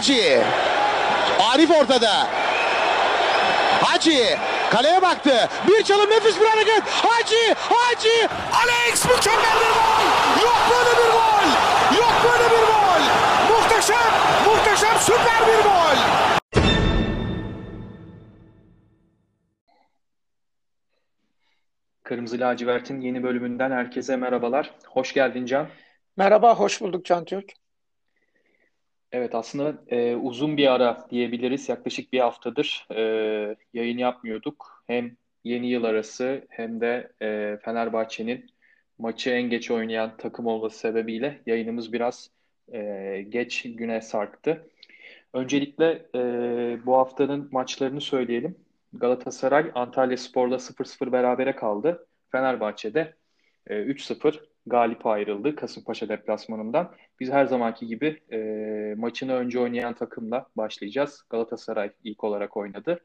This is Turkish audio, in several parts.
Hacı. Arif ortada. Hacı kaleye baktı. Bir çalım nefis bir hareket. Hacı, Hacı. Alex mükemmel bir gol. Yok böyle bir gol. Yok böyle bir gol. Muhteşem, muhteşem süper bir gol. Kırmızı Lacivert'in yeni bölümünden herkese merhabalar. Hoş geldin Can. Merhaba, hoş bulduk Can Türk. Evet aslında e, uzun bir ara diyebiliriz. Yaklaşık bir haftadır e, yayın yapmıyorduk. Hem yeni yıl arası hem de e, Fenerbahçe'nin maçı en geç oynayan takım olması sebebiyle yayınımız biraz e, geç güne sarktı. Öncelikle e, bu haftanın maçlarını söyleyelim. Galatasaray Antalya Spor'la 0-0 berabere kaldı. Fenerbahçe'de e, 3-0 galip ayrıldı Kasımpaşa deplasmanından. Biz her zamanki gibi e, maçını önce oynayan takımla başlayacağız. Galatasaray ilk olarak oynadı.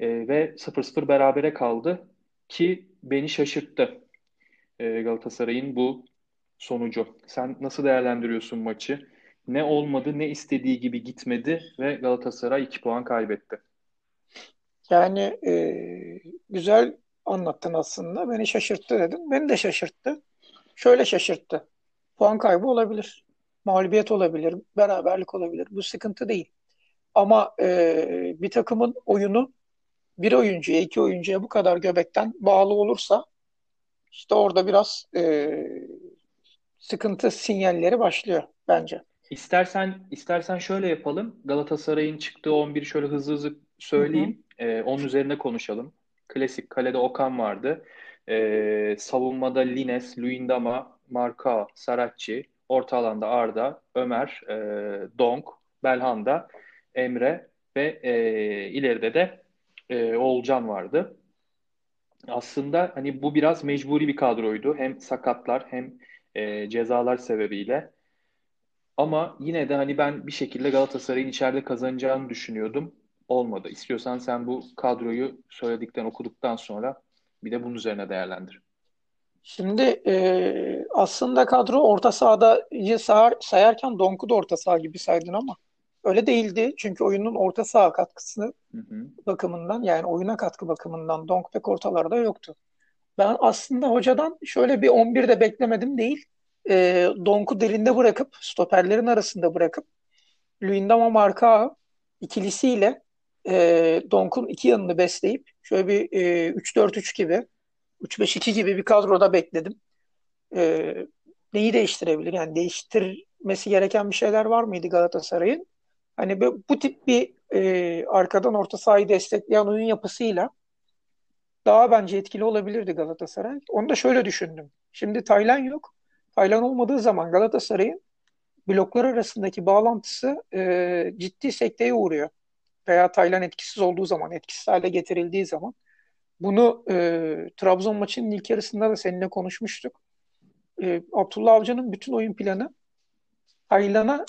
E, ve 0-0 berabere kaldı ki beni şaşırttı e, Galatasaray'ın bu sonucu. Sen nasıl değerlendiriyorsun maçı? Ne olmadı, ne istediği gibi gitmedi ve Galatasaray 2 puan kaybetti. Yani e, güzel anlattın aslında. Beni şaşırttı dedin. Beni de şaşırttı. Şöyle şaşırttı. Puan kaybı olabilir. Mağlubiyet olabilir. Beraberlik olabilir. Bu sıkıntı değil. Ama e, bir takımın oyunu bir oyuncuya, iki oyuncuya bu kadar göbekten bağlı olursa işte orada biraz e, sıkıntı sinyalleri başlıyor bence. İstersen istersen şöyle yapalım. Galatasaray'ın çıktığı 11 şöyle hızlı hızlı söyleyeyim. Hı hı. Ee, onun üzerine konuşalım. Klasik kalede Okan vardı. Ee, savunmada Lines, Luindama, Marka, Saracchi. Orta alanda Arda, Ömer, e, Donk, Belhanda, Emre ve e, ileride de e, Oğulcan vardı. Aslında hani bu biraz mecburi bir kadroydu. Hem sakatlar hem e, cezalar sebebiyle. Ama yine de hani ben bir şekilde Galatasaray'ın içeride kazanacağını düşünüyordum. Olmadı. İstiyorsan sen bu kadroyu söyledikten, okuduktan sonra bir de bunun üzerine değerlendir. Şimdi e, aslında kadro orta sahada sayar, sayarken Donk'u da orta saha gibi saydın ama öyle değildi. Çünkü oyunun orta saha katkısı hı hı. bakımından yani oyuna katkı bakımından Donk pek ortalarda yoktu. Ben aslında hocadan şöyle bir 11'de beklemedim değil e, Donk'u derinde bırakıp stoperlerin arasında bırakıp Luyendama Marka ikilisiyle e, Donk'un iki yanını besleyip şöyle bir e, 3-4-3 gibi 3-5-2 gibi bir kadroda bekledim. E, neyi değiştirebilir? Yani değiştirmesi gereken bir şeyler var mıydı Galatasaray'ın? Hani bu, bu tip bir e, arkadan orta sahayı destekleyen oyun yapısıyla daha bence etkili olabilirdi Galatasaray. Onu da şöyle düşündüm. Şimdi Taylan yok. Taylan olmadığı zaman Galatasaray'ın bloklar arasındaki bağlantısı e, ciddi sekteye uğruyor. Veya Taylan etkisiz olduğu zaman, etkisiz hale getirildiği zaman. Bunu e, Trabzon maçının ilk yarısında da seninle konuşmuştuk. E, Abdullah Avcı'nın bütün oyun planı Taylan'a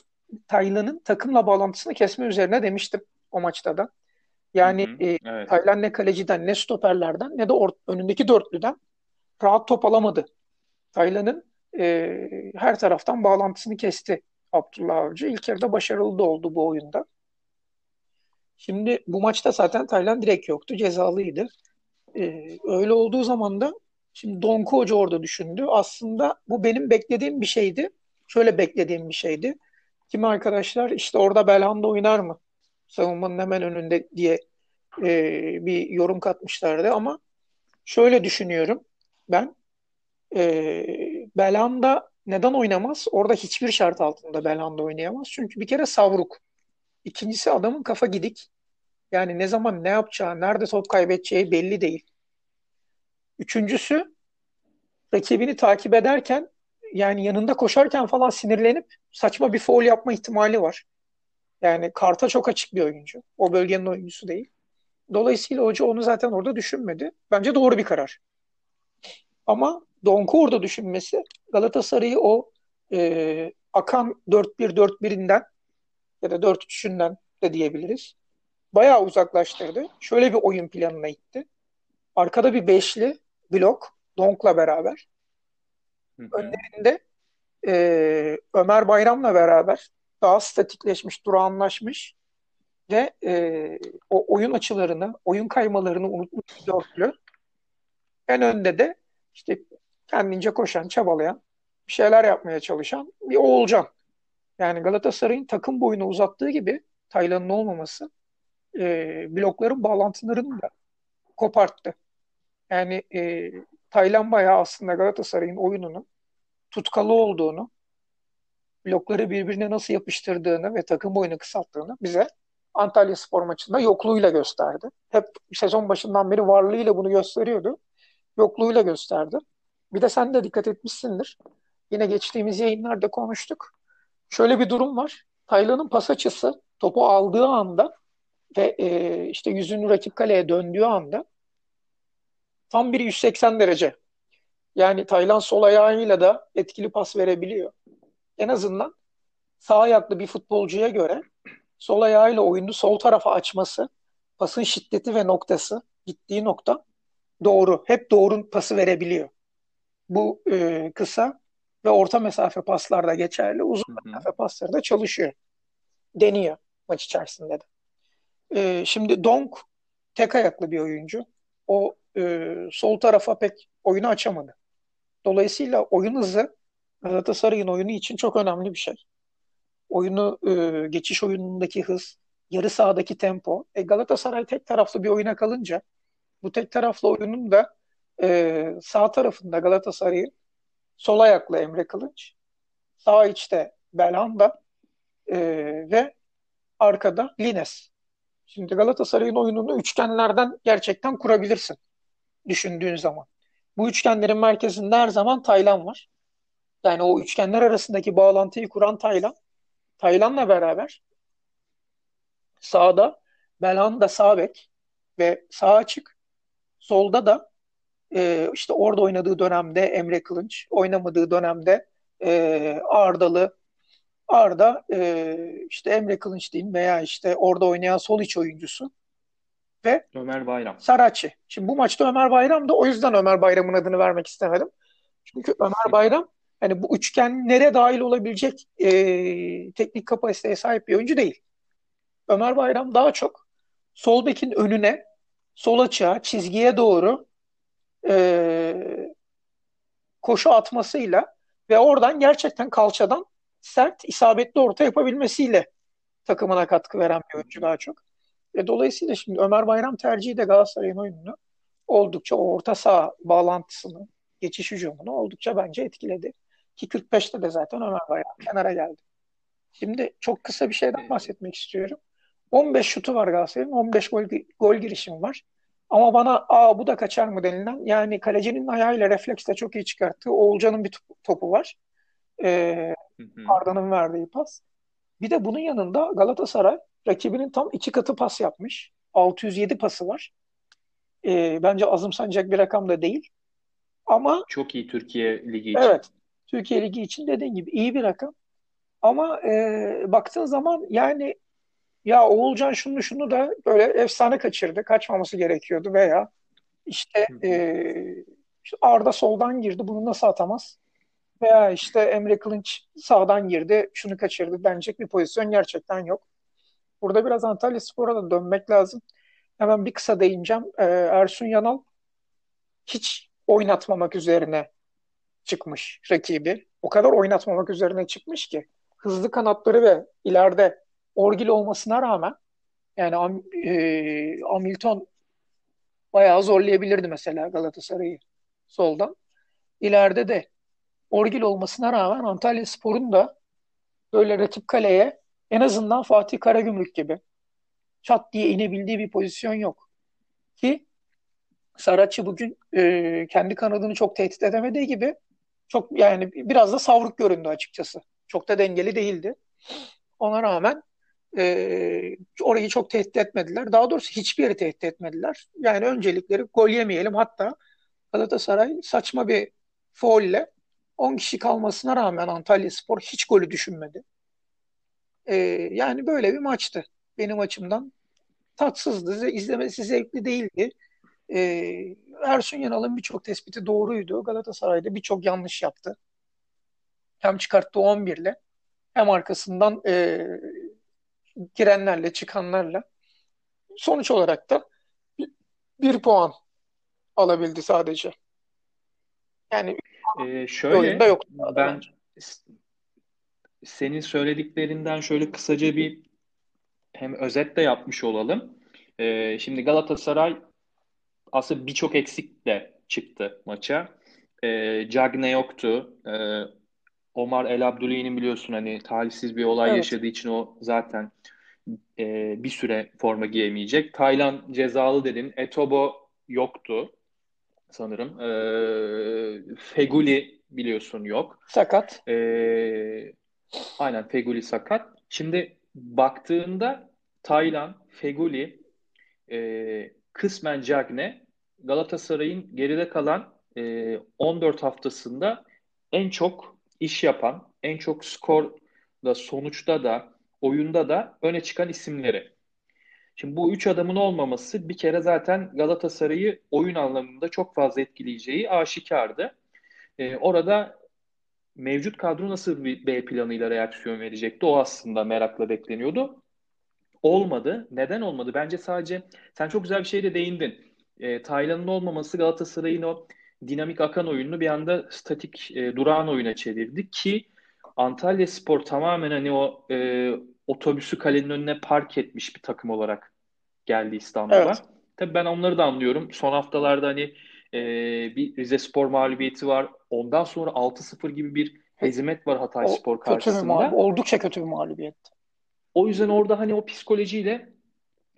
Taylan'ın takımla bağlantısını kesme üzerine demiştim o maçta da. Yani hı hı, e, evet. Taylan ne kaleciden ne stoperlerden ne de or- önündeki dörtlüden rahat top alamadı. Taylan'ın e, her taraftan bağlantısını kesti Abdullah Avcı. İlk yarıda başarılı da oldu bu oyunda. Şimdi bu maçta zaten Taylan direkt yoktu. Cezalıydı. E, öyle olduğu zaman da şimdi Donku Hoca orada düşündü. Aslında bu benim beklediğim bir şeydi. Şöyle beklediğim bir şeydi. Kimi arkadaşlar işte orada Belhanda oynar mı? Savunmanın hemen önünde diye e, bir yorum katmışlardı ama şöyle düşünüyorum ben e, Belhanda neden oynamaz? Orada hiçbir şart altında Belhanda oynayamaz. Çünkü bir kere savruk. İkincisi adamın kafa gidik. Yani ne zaman ne yapacağı, nerede top kaybedeceği belli değil. Üçüncüsü rakibini takip ederken yani yanında koşarken falan sinirlenip saçma bir foul yapma ihtimali var. Yani karta çok açık bir oyuncu. O bölgenin oyuncusu değil. Dolayısıyla hoca onu zaten orada düşünmedi. Bence doğru bir karar. Ama Donku orada düşünmesi Galatasaray'ı o e, akan 4-1-4-1'inden ya da 4-3'ünden de diyebiliriz. Bayağı uzaklaştırdı. Şöyle bir oyun planına itti. Arkada bir beşli blok Donk'la beraber. Hı hı. Önlerinde e, Ömer Bayram'la beraber daha statikleşmiş, durağanlaşmış ve e, o oyun açılarını, oyun kaymalarını unutmuş dörtlü. En önde de işte kendince koşan, çabalayan, bir şeyler yapmaya çalışan bir Oğulcan. Yani Galatasaray'ın takım boyunu uzattığı gibi Taylan'ın olmaması e, blokların bağlantılarını da koparttı. Yani e, Taylan bayağı aslında Galatasaray'ın oyununu tutkalı olduğunu, blokları birbirine nasıl yapıştırdığını ve takım boyunu kısalttığını bize Antalya Spor maçında yokluğuyla gösterdi. Hep sezon başından beri varlığıyla bunu gösteriyordu. Yokluğuyla gösterdi. Bir de sen de dikkat etmişsindir. Yine geçtiğimiz yayınlarda konuştuk. Şöyle bir durum var. Taylan'ın pas açısı topu aldığı anda ve e, işte yüzünü rakip kaleye döndüğü anda tam bir 180 derece. Yani Taylan sol ayağıyla da etkili pas verebiliyor. En azından sağ ayaklı bir futbolcuya göre sol ayağıyla oyunu sol tarafa açması, pasın şiddeti ve noktası, gittiği nokta doğru. Hep doğru pası verebiliyor. Bu e, kısa ve orta mesafe paslarda geçerli. Uzun mesafe paslarda çalışıyor. Deniyor maç içerisinde de. E, şimdi Donk tek ayaklı bir oyuncu. O e, sol tarafa pek oyunu açamadı. Dolayısıyla oyun hızı Galatasaray'ın oyunu için çok önemli bir şey. Oyunu e, geçiş oyunundaki hız, yarı sahadaki tempo. E, Galatasaray tek taraflı bir oyuna kalınca bu tek taraflı oyunun da e, sağ tarafında Galatasaray'ın sol ayaklı Emre Kılınç, sağ içte Belhanda e, ve arkada Lines. Şimdi Galatasaray'ın oyununu üçgenlerden gerçekten kurabilirsin düşündüğün zaman. Bu üçgenlerin merkezinde her zaman Taylan var. Yani o üçgenler arasındaki bağlantıyı kuran Taylan. Taylan'la beraber sağda Belhanda sağ bek ve sağ açık. Solda da e, işte orada oynadığı dönemde Emre Kılınç, oynamadığı dönemde e, Ardalı, Arda e, işte Emre Kılınç diyeyim veya işte orada oynayan sol iç oyuncusu ve Ömer Bayram. Saraçi. Şimdi bu maçta Ömer Bayram da o yüzden Ömer Bayram'ın adını vermek istemedim. Çünkü Ömer Bayram hani bu üçgenlere dahil olabilecek e, teknik kapasiteye sahip bir oyuncu değil. Ömer Bayram daha çok sol bekin önüne, sol açığa, çizgiye doğru e, koşu atmasıyla ve oradan gerçekten kalçadan sert, isabetli orta yapabilmesiyle takımına katkı veren bir oyuncu daha çok. E, dolayısıyla şimdi Ömer Bayram tercihi de Galatasaray'ın oyununu oldukça o orta saha bağlantısını, geçiş hücumunu oldukça bence etkiledi. Ki 45'te de zaten Ömer Bayram kenara geldi. Şimdi çok kısa bir şeyden bahsetmek istiyorum. 15 şutu var Galatasaray'ın, 15 gol, gol girişimi var. Ama bana aa bu da kaçar mı denilen yani kalecinin ayağıyla refleksle çok iyi çıkarttığı Oğulcan'ın bir topu var. Ee, Arda'nın verdiği pas. Bir de bunun yanında Galatasaray rakibinin tam iki katı pas yapmış. 607 pası var. Ee, bence azımsanacak bir rakam da değil. Ama çok iyi Türkiye Ligi için. Evet. Türkiye Ligi için dediğin gibi iyi bir rakam. Ama e, baktığın zaman yani ya Oğulcan şunu şunu da böyle efsane kaçırdı. Kaçmaması gerekiyordu veya işte, e, işte Arda soldan girdi. Bunu nasıl atamaz? Veya işte Emre Kılınç sağdan girdi. Şunu kaçırdı denecek bir pozisyon gerçekten yok. Burada biraz Antalya Spor'a da dönmek lazım. Hemen bir kısa değineceğim. E, Ersun Yanal hiç oynatmamak üzerine çıkmış rakibi. O kadar oynatmamak üzerine çıkmış ki hızlı kanatları ve ileride Orgil olmasına rağmen yani e, Hamilton bayağı zorlayabilirdi mesela Galatasaray'ı soldan. İleride de Orgil olmasına rağmen Antalya Spor'un da böyle rakip kaleye en azından Fatih Karagümrük gibi çat diye inebildiği bir pozisyon yok. Ki Saratçı bugün e, kendi kanadını çok tehdit edemediği gibi çok yani biraz da savruk göründü açıkçası. Çok da dengeli değildi. Ona rağmen e, orayı çok tehdit etmediler. Daha doğrusu hiçbir yeri tehdit etmediler. Yani öncelikleri gol yemeyelim. Hatta Galatasaray saçma bir faulle 10 kişi kalmasına rağmen Antalya Spor hiç golü düşünmedi. E, yani böyle bir maçtı. Benim açımdan tatsızdı. İzlemesi zevkli değildi. E, Ersun Yanal'ın birçok tespiti doğruydu. Galatasaray'da birçok yanlış yaptı. Hem çıkarttığı 11 ile hem arkasından e, girenlerle çıkanlarla sonuç olarak da bir, bir puan alabildi sadece. Yani ee, şöyle oyunda yok. Ben senin söylediklerinden şöyle kısaca bir hem özet de yapmış olalım. Ee, şimdi Galatasaray aslında birçok eksik de çıktı maça. Ee, Cagne yoktu. Ee, Omar El Abdullah'ın biliyorsun hani talihsiz bir olay Evet. yaşadığı için o zaten e, bir süre forma giyemeyecek. Taylan cezalı dedin. Etobo yoktu sanırım. Ee, Feguli biliyorsun yok. Sakat. Ee, aynen Feguli sakat. Şimdi baktığında Taylan, Feguli, e, kısmen Cagne Galatasaray'ın geride kalan e, 14 haftasında en çok iş yapan, en çok skor da sonuçta da oyunda da öne çıkan isimleri. Şimdi bu üç adamın olmaması bir kere zaten Galatasaray'ı oyun anlamında çok fazla etkileyeceği aşikardı. Ee, orada mevcut kadro nasıl bir B planıyla reaksiyon verecekti? O aslında merakla bekleniyordu. Olmadı. Neden olmadı? Bence sadece sen çok güzel bir şeyle değindin. E, Taylan'ın olmaması Galatasaray'ın o dinamik akan oyununu bir anda statik e, durağan oyuna çevirdi ki Antalya Spor tamamen hani o e, otobüsü kalenin önüne park etmiş bir takım olarak geldi İstanbul'a. Evet. Tabii ben onları da anlıyorum. Son haftalarda hani e, bir Rize Spor mağlubiyeti var. Ondan sonra 6-0 gibi bir hezimet var Hatay O Spor kötü bir karşısında. oldukça kötü bir mağlubiyet. O yüzden orada hani o psikolojiyle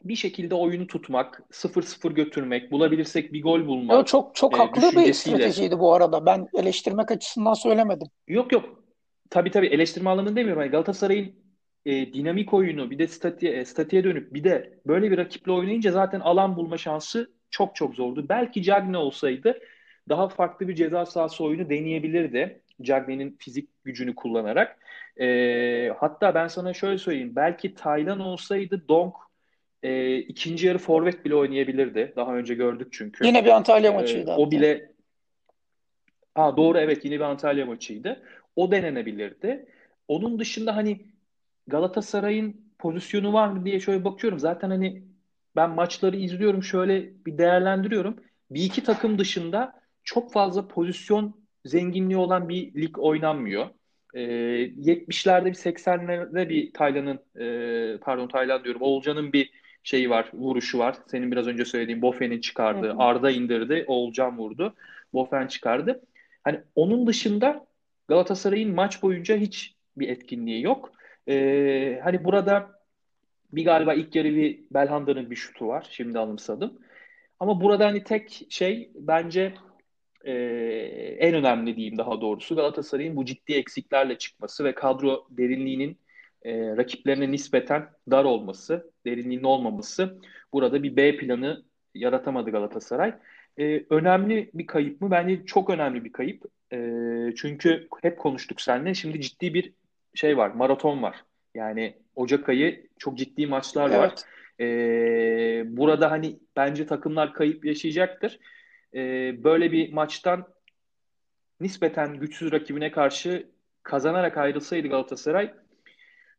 bir şekilde oyunu tutmak, 0-0 götürmek, bulabilirsek bir gol Yo, bulmak çok çok e, haklı bir stratejiydi bu arada. Ben eleştirmek açısından söylemedim. Yok yok. Tabii tabii eleştirme anlamında demiyorum. Yani Galatasaray'ın e, dinamik oyunu bir de statiğe, e, statiğe dönüp bir de böyle bir rakiple oynayınca zaten alan bulma şansı çok çok zordu. Belki Cagne olsaydı daha farklı bir ceza sahası oyunu deneyebilirdi. Cagne'nin fizik gücünü kullanarak. E, hatta ben sana şöyle söyleyeyim. Belki Taylan olsaydı Donk e, ikinci yarı forvet bile oynayabilirdi. Daha önce gördük çünkü. Yine bir Antalya E, maçıydı o hatta. bile ha, doğru evet yine bir Antalya maçıydı. O denenebilirdi. Onun dışında hani Galatasaray'ın pozisyonu var mı diye şöyle bakıyorum. Zaten hani ben maçları izliyorum şöyle bir değerlendiriyorum. Bir iki takım dışında çok fazla pozisyon zenginliği olan bir lig oynanmıyor. Ee, 70'lerde bir 80'lerde bir Taylan'ın e, pardon Taylan diyorum Oğulcan'ın bir şeyi var, vuruşu var. Senin biraz önce söylediğin Bofen'in çıkardığı. Hı. Arda indirdi, Oğulcan vurdu. Bofen çıkardı. Hani onun dışında Galatasaray'ın maç boyunca hiç bir etkinliği yok. Ee, hani burada bir galiba ilk yarı bir Belhanda'nın bir şutu var. Şimdi anımsadım. Ama burada hani tek şey bence e, en önemli diyeyim daha doğrusu Galatasaray'ın bu ciddi eksiklerle çıkması ve kadro derinliğinin e, rakiplerine nispeten dar olması, derinliğinin olmaması. Burada bir B planı yaratamadı Galatasaray. E, önemli bir kayıp mı? Bence çok önemli bir kayıp. E, çünkü hep konuştuk seninle. Şimdi ciddi bir şey var, maraton var. Yani Ocak ayı çok ciddi maçlar var. Evet. Ee, burada hani bence takımlar kayıp yaşayacaktır. Ee, böyle bir maçtan nispeten güçsüz rakibine karşı kazanarak ayrılsaydı Galatasaray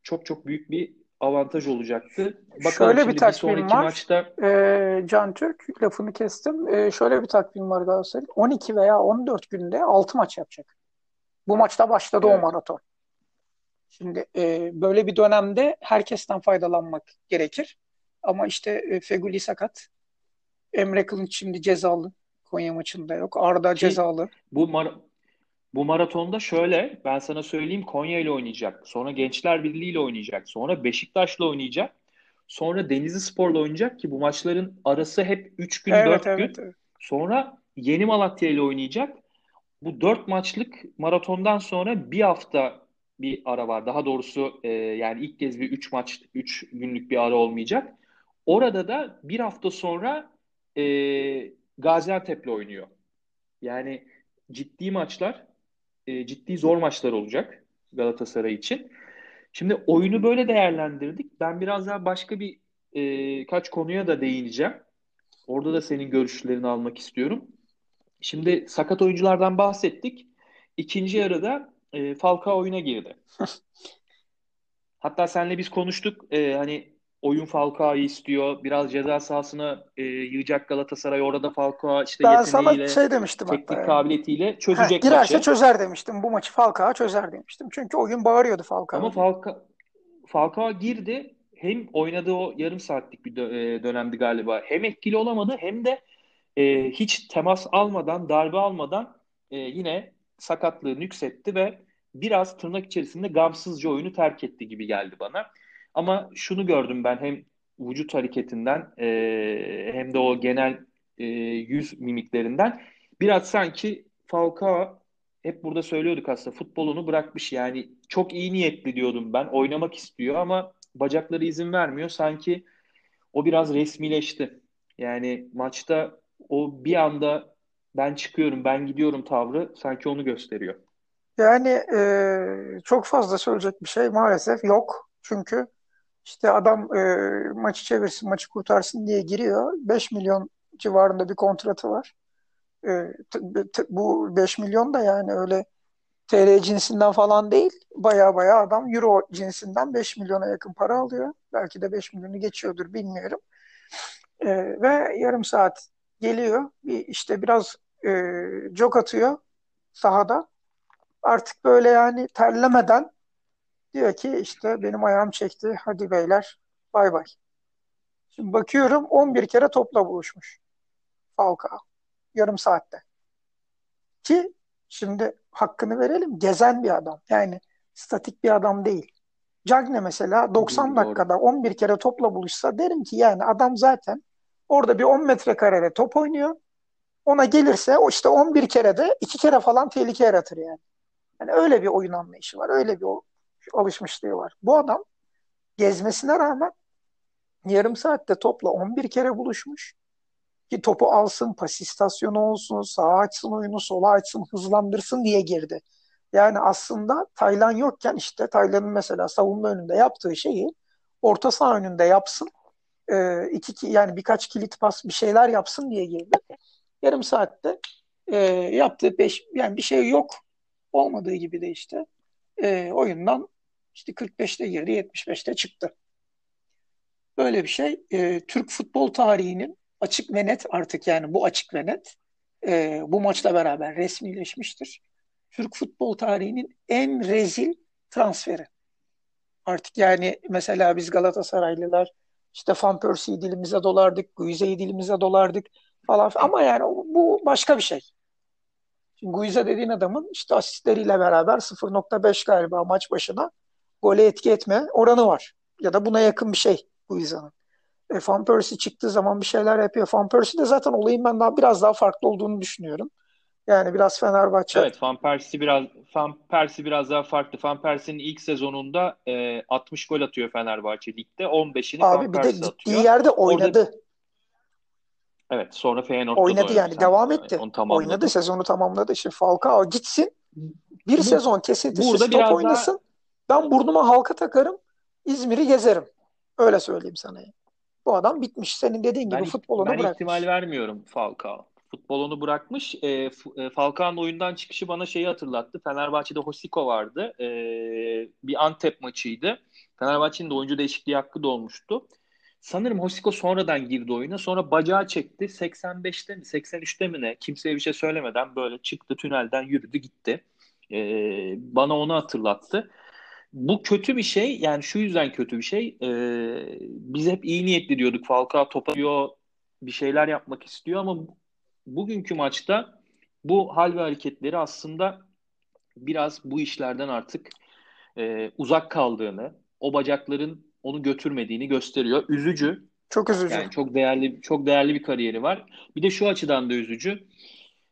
çok çok büyük bir avantaj olacaktı. Bakalım Şöyle bir takvim var. maçta Ee, Can Türk lafını kestim. Ee, şöyle bir takvim var Galatasaray. 12 veya 14 günde 6 maç yapacak. Bu maçta başladı o Evet. maraton. Şimdi e, böyle bir dönemde herkesten faydalanmak gerekir. Ama işte e, Feguli sakat. Emre Kılınç şimdi cezalı. Konya maçında yok. Arda ki cezalı. bu mar- bu maratonda şöyle ben sana söyleyeyim Konya ile oynayacak. Sonra Gençler Birliği ile oynayacak. Sonra Beşiktaş'la oynayacak. Sonra Denizli Spor'la oynayacak ki bu maçların arası hep 3 gün 4 Evet gün. evet. Sonra Yeni Malatya ile oynayacak. Bu 4 maçlık maratondan sonra bir hafta bir ara var. Daha doğrusu e, yani ilk kez bir 3 maç 3 günlük bir ara olmayacak. Orada da bir hafta sonra e, Gaziantep'le oynuyor. Yani ciddi maçlar, e, ciddi zor maçlar olacak Galatasaray için. Şimdi oyunu böyle değerlendirdik. Ben biraz daha başka bir e, kaç konuya da değineceğim. Orada da senin görüşlerini almak istiyorum. Şimdi sakat oyunculardan bahsettik. İkinci yarıda e, Falcao oyuna girdi. hatta senle biz konuştuk. E, hani oyun Falcao'yu istiyor. Biraz ceza sahasına e, yığacak Galatasaray. Orada Falcao işte Ben yeteneğiyle, şey demiştim teknik hatta yani. kabiliyetiyle çözecek Heh, girerse maçı. çözer demiştim. Bu maçı Falcao çözer demiştim. Çünkü oyun bağırıyordu Ama Falcao. Falcao, Falcao girdi. Hem oynadığı o yarım saatlik bir dö- e, dönemdi galiba. Hem etkili olamadı hem de e, hiç temas almadan, darbe almadan e, yine sakatlığı nüksetti ve biraz tırnak içerisinde gamsızca oyunu terk etti gibi geldi bana. Ama şunu gördüm ben hem vücut hareketinden e, hem de o genel e, yüz mimiklerinden biraz sanki Falcao hep burada söylüyorduk aslında futbolunu bırakmış yani çok iyi niyetli diyordum ben oynamak istiyor ama bacakları izin vermiyor sanki o biraz resmileşti. Yani maçta o bir anda ben çıkıyorum ben gidiyorum tavrı sanki onu gösteriyor. Yani e, çok fazla söyleyecek bir şey maalesef yok. Çünkü işte adam e, maçı çevirsin, maçı kurtarsın diye giriyor. 5 milyon civarında bir kontratı var. E, bu 5 milyon da yani öyle TL cinsinden falan değil. Baya baya adam Euro cinsinden 5 milyona yakın para alıyor. Belki de 5 milyonu geçiyordur bilmiyorum. E, ve yarım saat geliyor. Bir, işte biraz e, jog atıyor sahada. Artık böyle yani terlemeden diyor ki işte benim ayağım çekti. Hadi beyler bay bay. Şimdi bakıyorum 11 kere topla buluşmuş Falcao yarım saatte. Ki şimdi hakkını verelim gezen bir adam. Yani statik bir adam değil. Cagne mesela 90 Doğru. dakikada 11 kere topla buluşsa derim ki yani adam zaten orada bir 10 metrekarede top oynuyor. Ona gelirse o işte 11 kere de 2 kere falan tehlike yaratır yani. Yani öyle bir oyun anlayışı var. Öyle bir alışmışlığı var. Bu adam gezmesine rağmen yarım saatte topla 11 kere buluşmuş. Ki topu alsın, pas istasyonu olsun, sağa açsın oyunu, sola açsın, hızlandırsın diye girdi. Yani aslında Taylan yokken işte Taylan'ın mesela savunma önünde yaptığı şeyi orta saha önünde yapsın. Ee, iki, ki- yani birkaç kilit pas bir şeyler yapsın diye girdi. Yarım saatte e, yaptığı beş, yani bir şey yok. Olmadığı gibi de işte e, oyundan işte 45'te girdi, 75'te çıktı. Böyle bir şey e, Türk futbol tarihinin açık ve net artık yani bu açık ve net e, bu maçla beraber resmileşmiştir. Türk futbol tarihinin en rezil transferi. Artık yani mesela biz Galatasaraylılar işte Van Persie'yi dilimize dolardık, Guize'yi dilimize dolardık falan ama yani bu başka bir şey. Şimdi Guiza dediğin adamın işte asistleriyle beraber 0.5 galiba maç başına gole etki etme oranı var. Ya da buna yakın bir şey Guiza'nın. E, Van Persie çıktığı zaman bir şeyler yapıyor. Van Persie de zaten olayın ben daha biraz daha farklı olduğunu düşünüyorum. Yani biraz Fenerbahçe Evet, Van Persie biraz Van Persie biraz daha farklı. Van Persie'nin ilk sezonunda e, 60 gol atıyor Fenerbahçe ligde. 15'ini abi Van bir de Persie atıyor. yerde Orada oynadı. Evet, sonra Feyenoord'da da Oynadı oynadı yani devam etti. Onu tamamladı. Oynadı sezonu tamamladı. Şimdi Falcao gitsin bir Bu sezon kesintisiz burada top biraz daha oynasın. Ben burnuma halka takarım. İzmir'i gezerim. Öyle söyleyeyim sana. yani. Bu adam bitmiş. Senin dediğin ben gibi futbolunu ben ihtimal bırakmış. vermiyorum Falcao. Futbolunu bırakmış. E, F- e, Falcao'nun oyundan çıkışı bana şeyi hatırlattı. Fenerbahçe'de Hosiko vardı. E, bir Antep maçıydı. Fenerbahçe'nin de oyuncu değişikliği hakkı da olmuştu. Sanırım Hosiko sonradan girdi oyuna. Sonra bacağı çekti. 85'te mi 83'te mi ne? Kimseye bir şey söylemeden böyle çıktı tünelden yürüdü gitti. E, bana onu hatırlattı. Bu kötü bir şey. Yani şu yüzden kötü bir şey. E, biz hep iyi niyetli diyorduk. Falcao toparlıyor, bir şeyler yapmak istiyor ama bugünkü maçta bu hal ve hareketleri aslında biraz bu işlerden artık e, uzak kaldığını, o bacakların onu götürmediğini gösteriyor. Üzücü. Çok üzücü. Yani çok değerli çok değerli bir kariyeri var. Bir de şu açıdan da üzücü.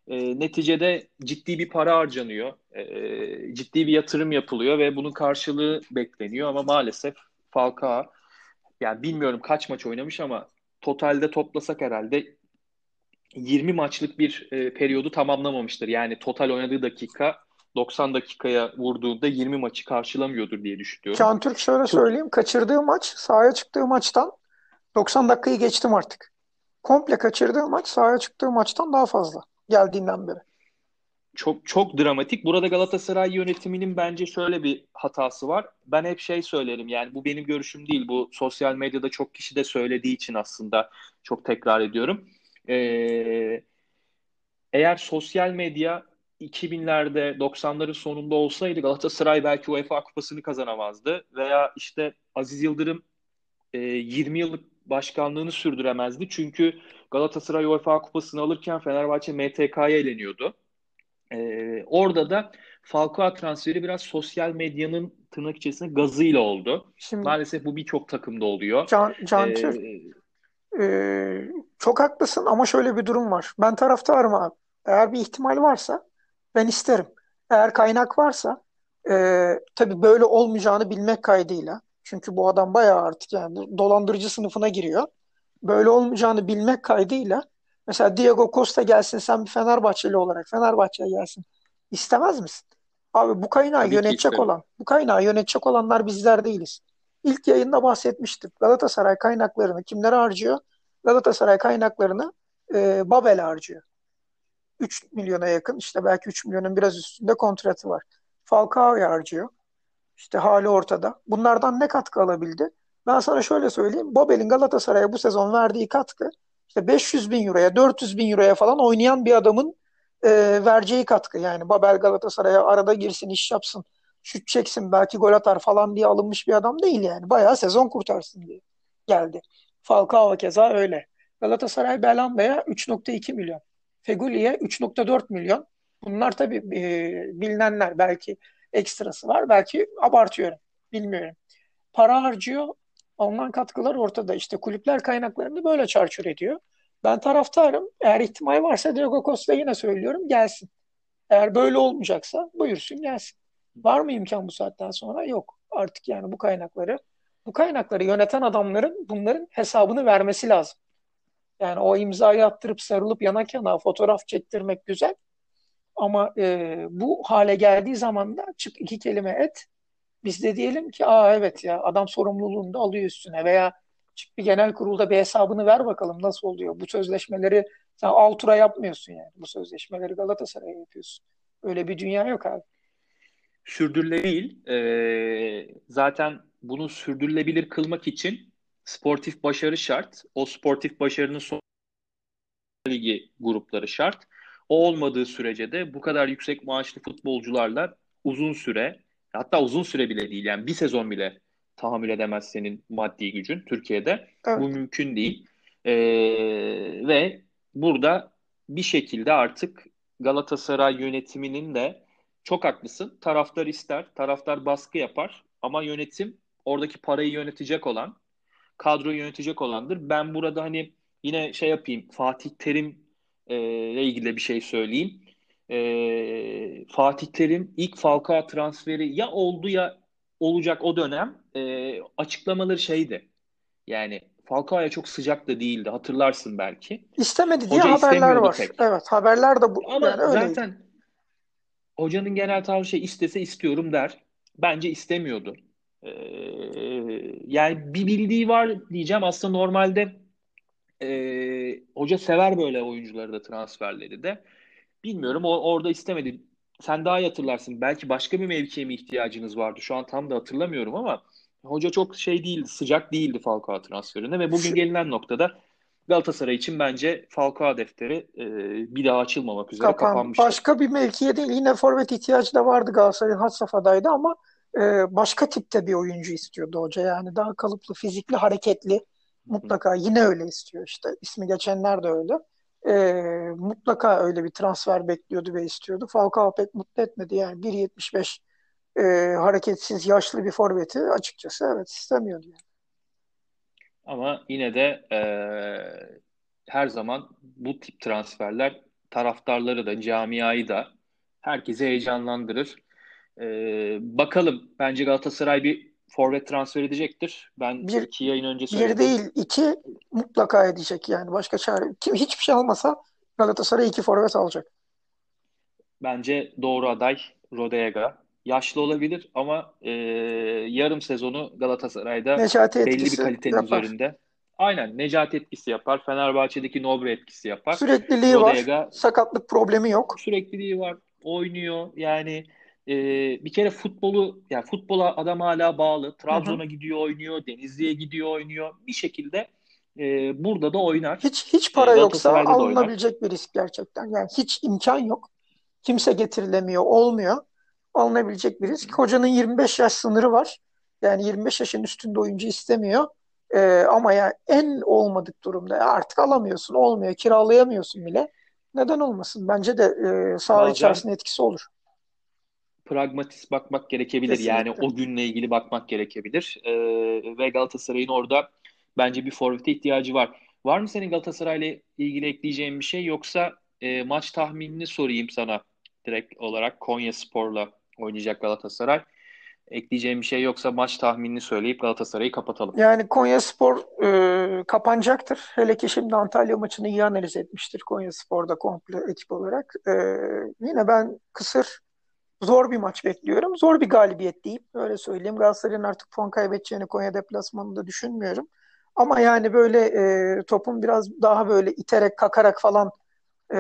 E, neticede ciddi bir para harcanıyor. E, ciddi bir yatırım yapılıyor ve bunun karşılığı bekleniyor ama maalesef Falcao yani bilmiyorum kaç maç oynamış ama totalde toplasak herhalde 20 maçlık bir e, periyodu tamamlamamıştır. Yani total oynadığı dakika 90 dakikaya vurduğunda 20 maçı karşılamıyordur diye düşünüyorum. Can Türk şöyle söyleyeyim. Kaçırdığı maç sahaya çıktığı maçtan 90 dakikayı geçtim artık. Komple kaçırdığı maç sahaya çıktığı maçtan daha fazla geldiğinden beri. çok çok dramatik. Burada Galatasaray yönetiminin bence şöyle bir hatası var. Ben hep şey söylerim yani bu benim görüşüm değil. Bu sosyal medyada çok kişi de söylediği için aslında çok tekrar ediyorum. Ee, eğer sosyal medya 2000'lerde 90'ların sonunda olsaydı Galatasaray belki UEFA kupasını kazanamazdı veya işte Aziz Yıldırım e, 20 yıllık başkanlığını sürdüremezdi. Çünkü Galatasaray UEFA kupasını alırken Fenerbahçe MTK'ya eleniyordu. Ee, orada da Falcao transferi biraz sosyal medyanın tırnak içerisinde gazıyla oldu. Şimdi, Maalesef bu birçok takımda oluyor. Can, Cancır, ee, e, çok haklısın ama şöyle bir durum var. Ben taraftarım abi. Eğer bir ihtimal varsa ben isterim. Eğer kaynak varsa e, tabii böyle olmayacağını bilmek kaydıyla. Çünkü bu adam bayağı artık yani dolandırıcı sınıfına giriyor. Böyle olmayacağını bilmek kaydıyla Mesela Diego Costa gelsin sen bir Fenerbahçeli olarak Fenerbahçe'ye gelsin. İstemez misin? Abi bu kaynağı Tabii yönetecek olan, bu kaynağı yönetecek olanlar bizler değiliz. İlk yayında bahsetmiştim. Galatasaray kaynaklarını kimlere harcıyor? Galatasaray kaynaklarını e, Babel harcıyor. 3 milyona yakın işte belki 3 milyonun biraz üstünde kontratı var. Falcao'ya harcıyor. İşte hali ortada. Bunlardan ne katkı alabildi? Ben sana şöyle söyleyeyim. Babel'in Galatasaray'a bu sezon verdiği katkı işte 500 bin euroya 400 bin euroya falan oynayan bir adamın e, vereceği katkı. Yani Babel Galatasaray'a arada girsin iş yapsın şut çeksin belki gol atar falan diye alınmış bir adam değil yani. Bayağı sezon kurtarsın diye geldi. Falcao keza öyle. Galatasaray Belanda'ya 3.2 milyon. Feguli'ye 3.4 milyon. Bunlar tabii e, bilinenler. Belki ekstrası var. Belki abartıyorum. Bilmiyorum. Para harcıyor. Alınan katkılar ortada. İşte kulüpler kaynaklarını böyle çarçur ediyor. Ben taraftarım. Eğer ihtimal varsa Diego Costa yine söylüyorum gelsin. Eğer böyle olmayacaksa buyursun gelsin. Var mı imkan bu saatten sonra? Yok. Artık yani bu kaynakları bu kaynakları yöneten adamların bunların hesabını vermesi lazım. Yani o imzayı attırıp sarılıp yanak yana fotoğraf çektirmek güzel. Ama e, bu hale geldiği zaman da çık iki kelime et biz de diyelim ki aa evet ya adam sorumluluğunu da alıyor üstüne veya çık bir genel kurulda bir hesabını ver bakalım nasıl oluyor. Bu sözleşmeleri sen Altura yapmıyorsun yani. Bu sözleşmeleri Galatasaray'a yapıyorsun. Öyle bir dünya yok abi. Sürdürülebilir değil. Ee, zaten bunu sürdürülebilir kılmak için sportif başarı şart. O sportif başarının son ligi grupları şart. O olmadığı sürece de bu kadar yüksek maaşlı futbolcularla uzun süre hatta uzun süre bile değil yani bir sezon bile tahammül edemez senin maddi gücün Türkiye'de. Evet. Bu mümkün değil. Ee, ve burada bir şekilde artık Galatasaray yönetiminin de çok haklısın. Taraftar ister, taraftar baskı yapar ama yönetim oradaki parayı yönetecek olan, kadroyu yönetecek olandır. Ben burada hani yine şey yapayım, Fatih Terim e, ile ilgili bir şey söyleyeyim e, Fatih Terim ilk Falcao transferi ya oldu ya olacak o dönem e, açıklamaları şeydi. Yani Falcao'ya çok sıcak da değildi. Hatırlarsın belki. İstemedi diye Hoca haberler var. Pek. Evet haberler de bu. Ama yani öyleydi. zaten hocanın genel tavrı şey istese istiyorum der. Bence istemiyordu. Ee, yani bir bildiği var diyeceğim. Aslında normalde e, hoca sever böyle oyuncuları da transferleri de. Bilmiyorum o, orada istemedi. Sen daha iyi hatırlarsın. Belki başka bir mevkiye mi ihtiyacınız vardı? Şu an tam da hatırlamıyorum ama hoca çok şey değildi, sıcak değildi Falcao transferine ve bugün gelinen noktada Galatasaray için bence Falcao defteri e, bir daha açılmamak üzere Kapan. kapanmıştı. Başka bir mevkiye değil. Yine forvet ihtiyacı da vardı Galatasaray'ın had safhadaydı ama e, başka tipte bir oyuncu istiyordu hoca. Yani daha kalıplı, fizikli, hareketli mutlaka yine öyle istiyor işte. İsmi geçenler de öyle e, mutlaka öyle bir transfer bekliyordu ve istiyordu. Falcao pek mutlu etmedi. Yani 1.75 e, hareketsiz yaşlı bir forveti açıkçası evet istemiyordu. Yani. Ama yine de e, her zaman bu tip transferler taraftarları da camiayı da herkesi heyecanlandırır. E, bakalım bence Galatasaray bir forvet transfer edecektir. Ben bir, iki yayın önce söyledim. Bir değil iki mutlaka edecek yani. Başka çare. Kim hiçbir şey almasa Galatasaray iki forvet alacak. Bence doğru aday Rodega. Yaşlı olabilir ama e, yarım sezonu Galatasaray'da Necati belli bir kalitenin yapar. üzerinde. Aynen Necati etkisi yapar. Fenerbahçe'deki Nobre etkisi yapar. Sürekliliği Rodega, var. Sakatlık problemi yok. Sürekliliği var. oynuyor. Yani e, bir kere futbolu yani futbola adam hala bağlı. Trabzon'a gidiyor oynuyor, Denizli'ye gidiyor oynuyor. Bir şekilde e, burada da oynar. Hiç hiç para e, yoksa alınabilecek bir risk gerçekten. Yani hiç imkan yok. Kimse getirilemiyor, olmuyor. Alınabilecek bir risk. Hocanın 25 yaş sınırı var. Yani 25 yaşın üstünde oyuncu istemiyor. Ee, ama ya en olmadık durumda artık alamıyorsun, olmuyor, kiralayamıyorsun bile. Neden olmasın? Bence de e, saha içerisinde etkisi olur. Pragmatist bakmak gerekebilir. Kesinlikle. Yani o günle ilgili bakmak gerekebilir. Ee, ve Galatasaray'ın orada bence bir forvete ihtiyacı var. Var mı senin Galatasaray'la ilgili ekleyeceğin bir şey yoksa e, maç tahminini sorayım sana direkt olarak Konya Spor'la oynayacak Galatasaray. Ekleyeceğim bir şey yoksa maç tahminini söyleyip Galatasaray'ı kapatalım. Yani Konya Spor e, kapanacaktır. Hele ki şimdi Antalya maçını iyi analiz etmiştir Konya Spor'da komple ekip olarak. E, yine ben kısır zor bir maç bekliyorum. Zor bir galibiyet deyip öyle söyleyeyim. Galatasaray'ın artık puan kaybedeceğini Konya deplasmanında düşünmüyorum. Ama yani böyle e, topun biraz daha böyle iterek kakarak falan e,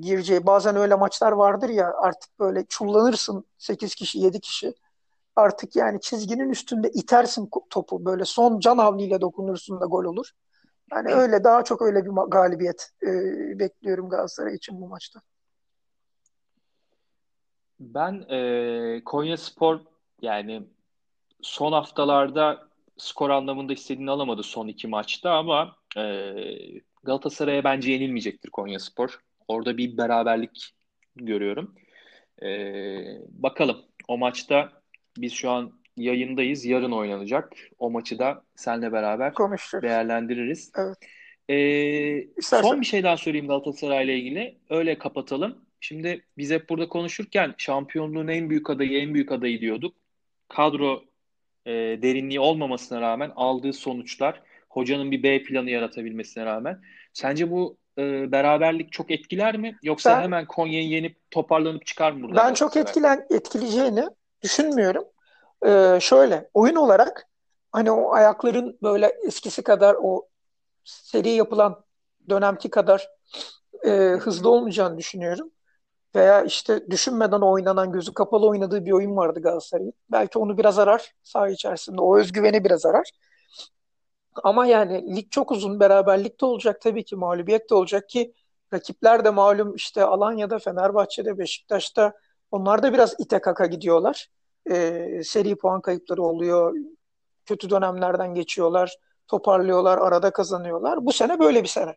gireceği bazen öyle maçlar vardır ya artık böyle çullanırsın 8 kişi 7 kişi artık yani çizginin üstünde itersin topu böyle son can havliyle dokunursun da gol olur. Yani öyle daha çok öyle bir galibiyet e, bekliyorum Galatasaray için bu maçta. Ben e, Konya Spor yani son haftalarda skor anlamında istediğini alamadı son iki maçta ama e, Galatasaray'a bence yenilmeyecektir Konya Spor. Orada bir beraberlik görüyorum. E, bakalım o maçta biz şu an yayındayız. Yarın oynanacak. O maçı da seninle beraber Konuşacağız. değerlendiririz. Evet. Ee, son bir şey daha söyleyeyim Galatasaray ile ilgili. Öyle kapatalım. Şimdi biz hep burada konuşurken şampiyonluğun en büyük adayı, en büyük adayı diyorduk. Kadro e, derinliği olmamasına rağmen aldığı sonuçlar, hocanın bir B planı yaratabilmesine rağmen. Sence bu e, beraberlik çok etkiler mi? Yoksa ben, hemen Konya'yı yenip toparlanıp çıkar mı? Ben çok etkilen, etkileyeceğini düşünmüyorum. Ee, şöyle, oyun olarak hani o ayakların böyle eskisi kadar o seri yapılan dönemki kadar e, hızlı olmayacağını düşünüyorum veya işte düşünmeden oynanan, gözü kapalı oynadığı bir oyun vardı Galatasaray'ın. Belki onu biraz arar saha içerisinde. O özgüveni biraz arar. Ama yani lig çok uzun. Beraberlikte olacak tabii ki. Mağlubiyet de olacak ki rakipler de malum işte Alanya'da, Fenerbahçe'de, Beşiktaş'ta onlar da biraz ite kaka gidiyorlar. Ee, seri puan kayıpları oluyor. Kötü dönemlerden geçiyorlar. Toparlıyorlar, arada kazanıyorlar. Bu sene böyle bir sene.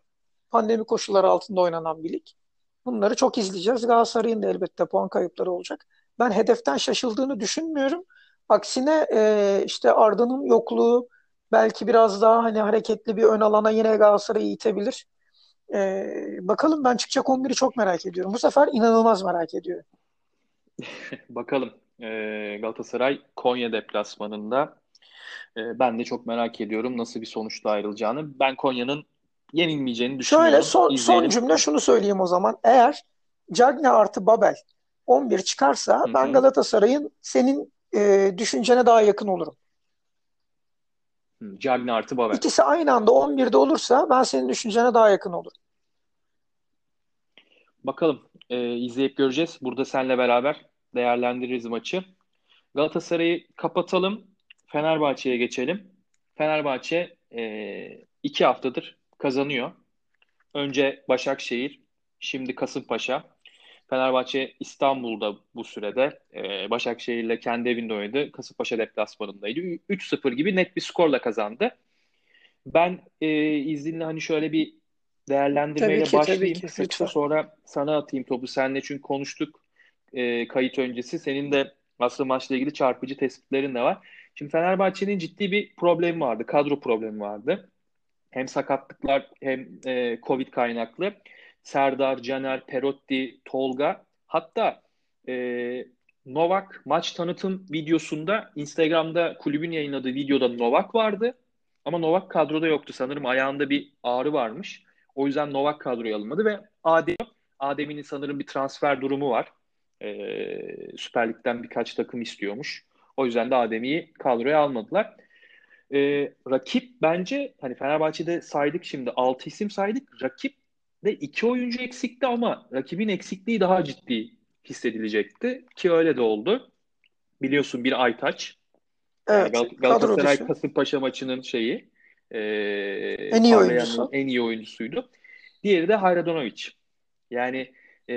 Pandemi koşulları altında oynanan bir lig. Bunları çok izleyeceğiz. Galatasaray'ın da elbette puan kayıpları olacak. Ben hedeften şaşıldığını düşünmüyorum. Aksine e, işte Arda'nın yokluğu belki biraz daha hani hareketli bir ön alana yine Galatasaray'ı itebilir. E, bakalım ben çıkacak 11'i çok merak ediyorum. Bu sefer inanılmaz merak ediyorum. bakalım. E, Galatasaray Konya deplasmanında e, ben de çok merak ediyorum nasıl bir sonuçla ayrılacağını. Ben Konya'nın yenilmeyeceğini düşünüyorum. Şöyle son, son cümle şunu söyleyeyim o zaman. Eğer Cagne artı Babel 11 çıkarsa Hı-hı. ben Galatasaray'ın senin e, düşüncene daha yakın olurum. Cagne artı Babel. İkisi aynı anda 11'de olursa ben senin düşüncene daha yakın olurum. Bakalım. E, izleyip göreceğiz. Burada seninle beraber değerlendiririz maçı. Galatasaray'ı kapatalım. Fenerbahçe'ye geçelim. Fenerbahçe e, iki haftadır kazanıyor. Önce Başakşehir, şimdi Kasımpaşa. Fenerbahçe İstanbul'da bu sürede e, Başakşehir'le kendi evinde oynadı. Kasımpaşa deplasmanındaydı. 3-0 gibi net bir skorla kazandı. Ben e, izninle hani şöyle bir değerlendirmeyle ki, başlayayım. Kısaca sonra sana atayım topu senle çünkü konuştuk e, kayıt öncesi. Senin de aslında maçla ilgili çarpıcı tespitlerin de var. Şimdi Fenerbahçe'nin ciddi bir problemi vardı. Kadro problemi vardı. Hem sakatlıklar hem e, Covid kaynaklı. Serdar, Caner, Perotti, Tolga hatta e, Novak maç tanıtım videosunda Instagram'da kulübün yayınladığı videoda Novak vardı. Ama Novak kadroda yoktu. Sanırım ayağında bir ağrı varmış. O yüzden Novak kadroya alınmadı ve Adem Adem'in sanırım bir transfer durumu var. Ee, Süper Lig'den birkaç takım istiyormuş. O yüzden de Adem'i kadroya almadılar. Ee, rakip bence hani Fenerbahçe'de saydık şimdi 6 isim saydık. Rakip de iki oyuncu eksikti ama rakibin eksikliği daha ciddi hissedilecekti ki öyle de oldu. Biliyorsun bir Aytaç. Evet. Gal- Galatasaray Kasımpaşa maçının şeyi e, en iyi oyuncusu. En iyi oyuncusuydu. Diğeri de Hayradanovic. Yani e,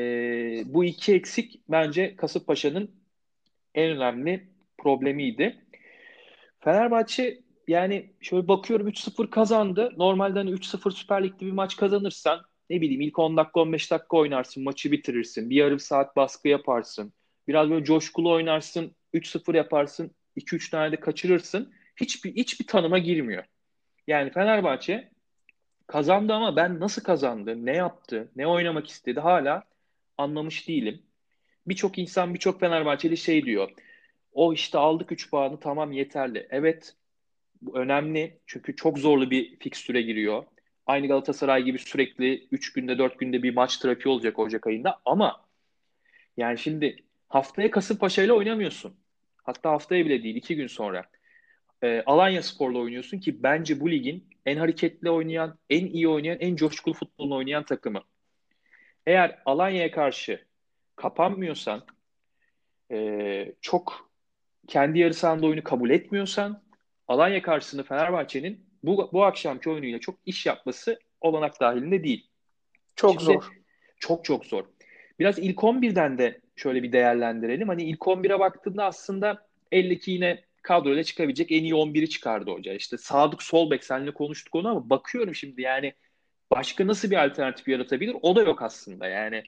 bu iki eksik bence Kasımpaşa'nın en önemli problemiydi. Fenerbahçe yani şöyle bakıyorum 3-0 kazandı. Normalde hani 3-0 Süper Lig'de bir maç kazanırsan ne bileyim ilk 10 dakika 15 dakika oynarsın, maçı bitirirsin. Bir yarım saat baskı yaparsın. Biraz böyle coşkulu oynarsın, 3-0 yaparsın, 2-3 tane de kaçırırsın. Hiçbir hiçbir tanıma girmiyor. Yani Fenerbahçe kazandı ama ben nasıl kazandı, ne yaptı, ne oynamak istedi hala anlamış değilim. Birçok insan, birçok Fenerbahçeli şey diyor. O işte aldık 3 puanı tamam yeterli. Evet bu önemli çünkü çok zorlu bir fikstüre giriyor. Aynı Galatasaray gibi sürekli 3 günde 4 günde bir maç trafiği olacak Ocak ayında ama yani şimdi haftaya Kasımpaşa ile oynamıyorsun. Hatta haftaya bile değil 2 gün sonra. E, Alanya Spor'la oynuyorsun ki bence bu ligin en hareketli oynayan, en iyi oynayan, en coşkulu futbolunu oynayan takımı. Eğer Alanya'ya karşı kapanmıyorsan, e, çok kendi yarı sahanda oyunu kabul etmiyorsan, Alanya karşısında Fenerbahçe'nin bu, bu akşamki oyunuyla çok iş yapması olanak dahilinde değil. Çok Şimdi, zor. Çok çok zor. Biraz ilk 11'den de şöyle bir değerlendirelim. Hani ilk 11'e baktığında aslında 52 yine kadroyla çıkabilecek en iyi 11'i çıkardı hoca. İşte Sadık Solbek seninle konuştuk onu ama bakıyorum şimdi yani başka nasıl bir alternatif yaratabilir? O da yok aslında. Yani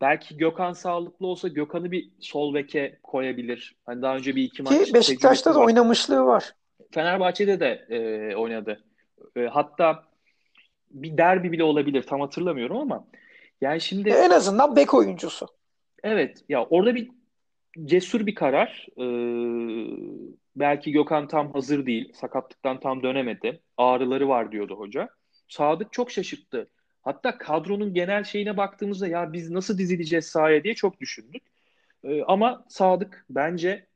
belki Gökhan sağlıklı olsa Gökhan'ı bir sol beke koyabilir. Hani daha önce bir iki maç Ki Beşiktaş'ta da oynamışlığı var. Fenerbahçe'de de e, oynadı. E, hatta bir derbi bile olabilir. Tam hatırlamıyorum ama yani şimdi en azından bek oyuncusu. Evet ya orada bir cesur bir karar. Ee, belki Gökhan tam hazır değil. Sakatlıktan tam dönemedi. Ağrıları var diyordu hoca. Sadık çok şaşırttı. Hatta kadronun genel şeyine baktığımızda ya biz nasıl dizileceğiz sahaya diye çok düşündük. Ee, ama Sadık bence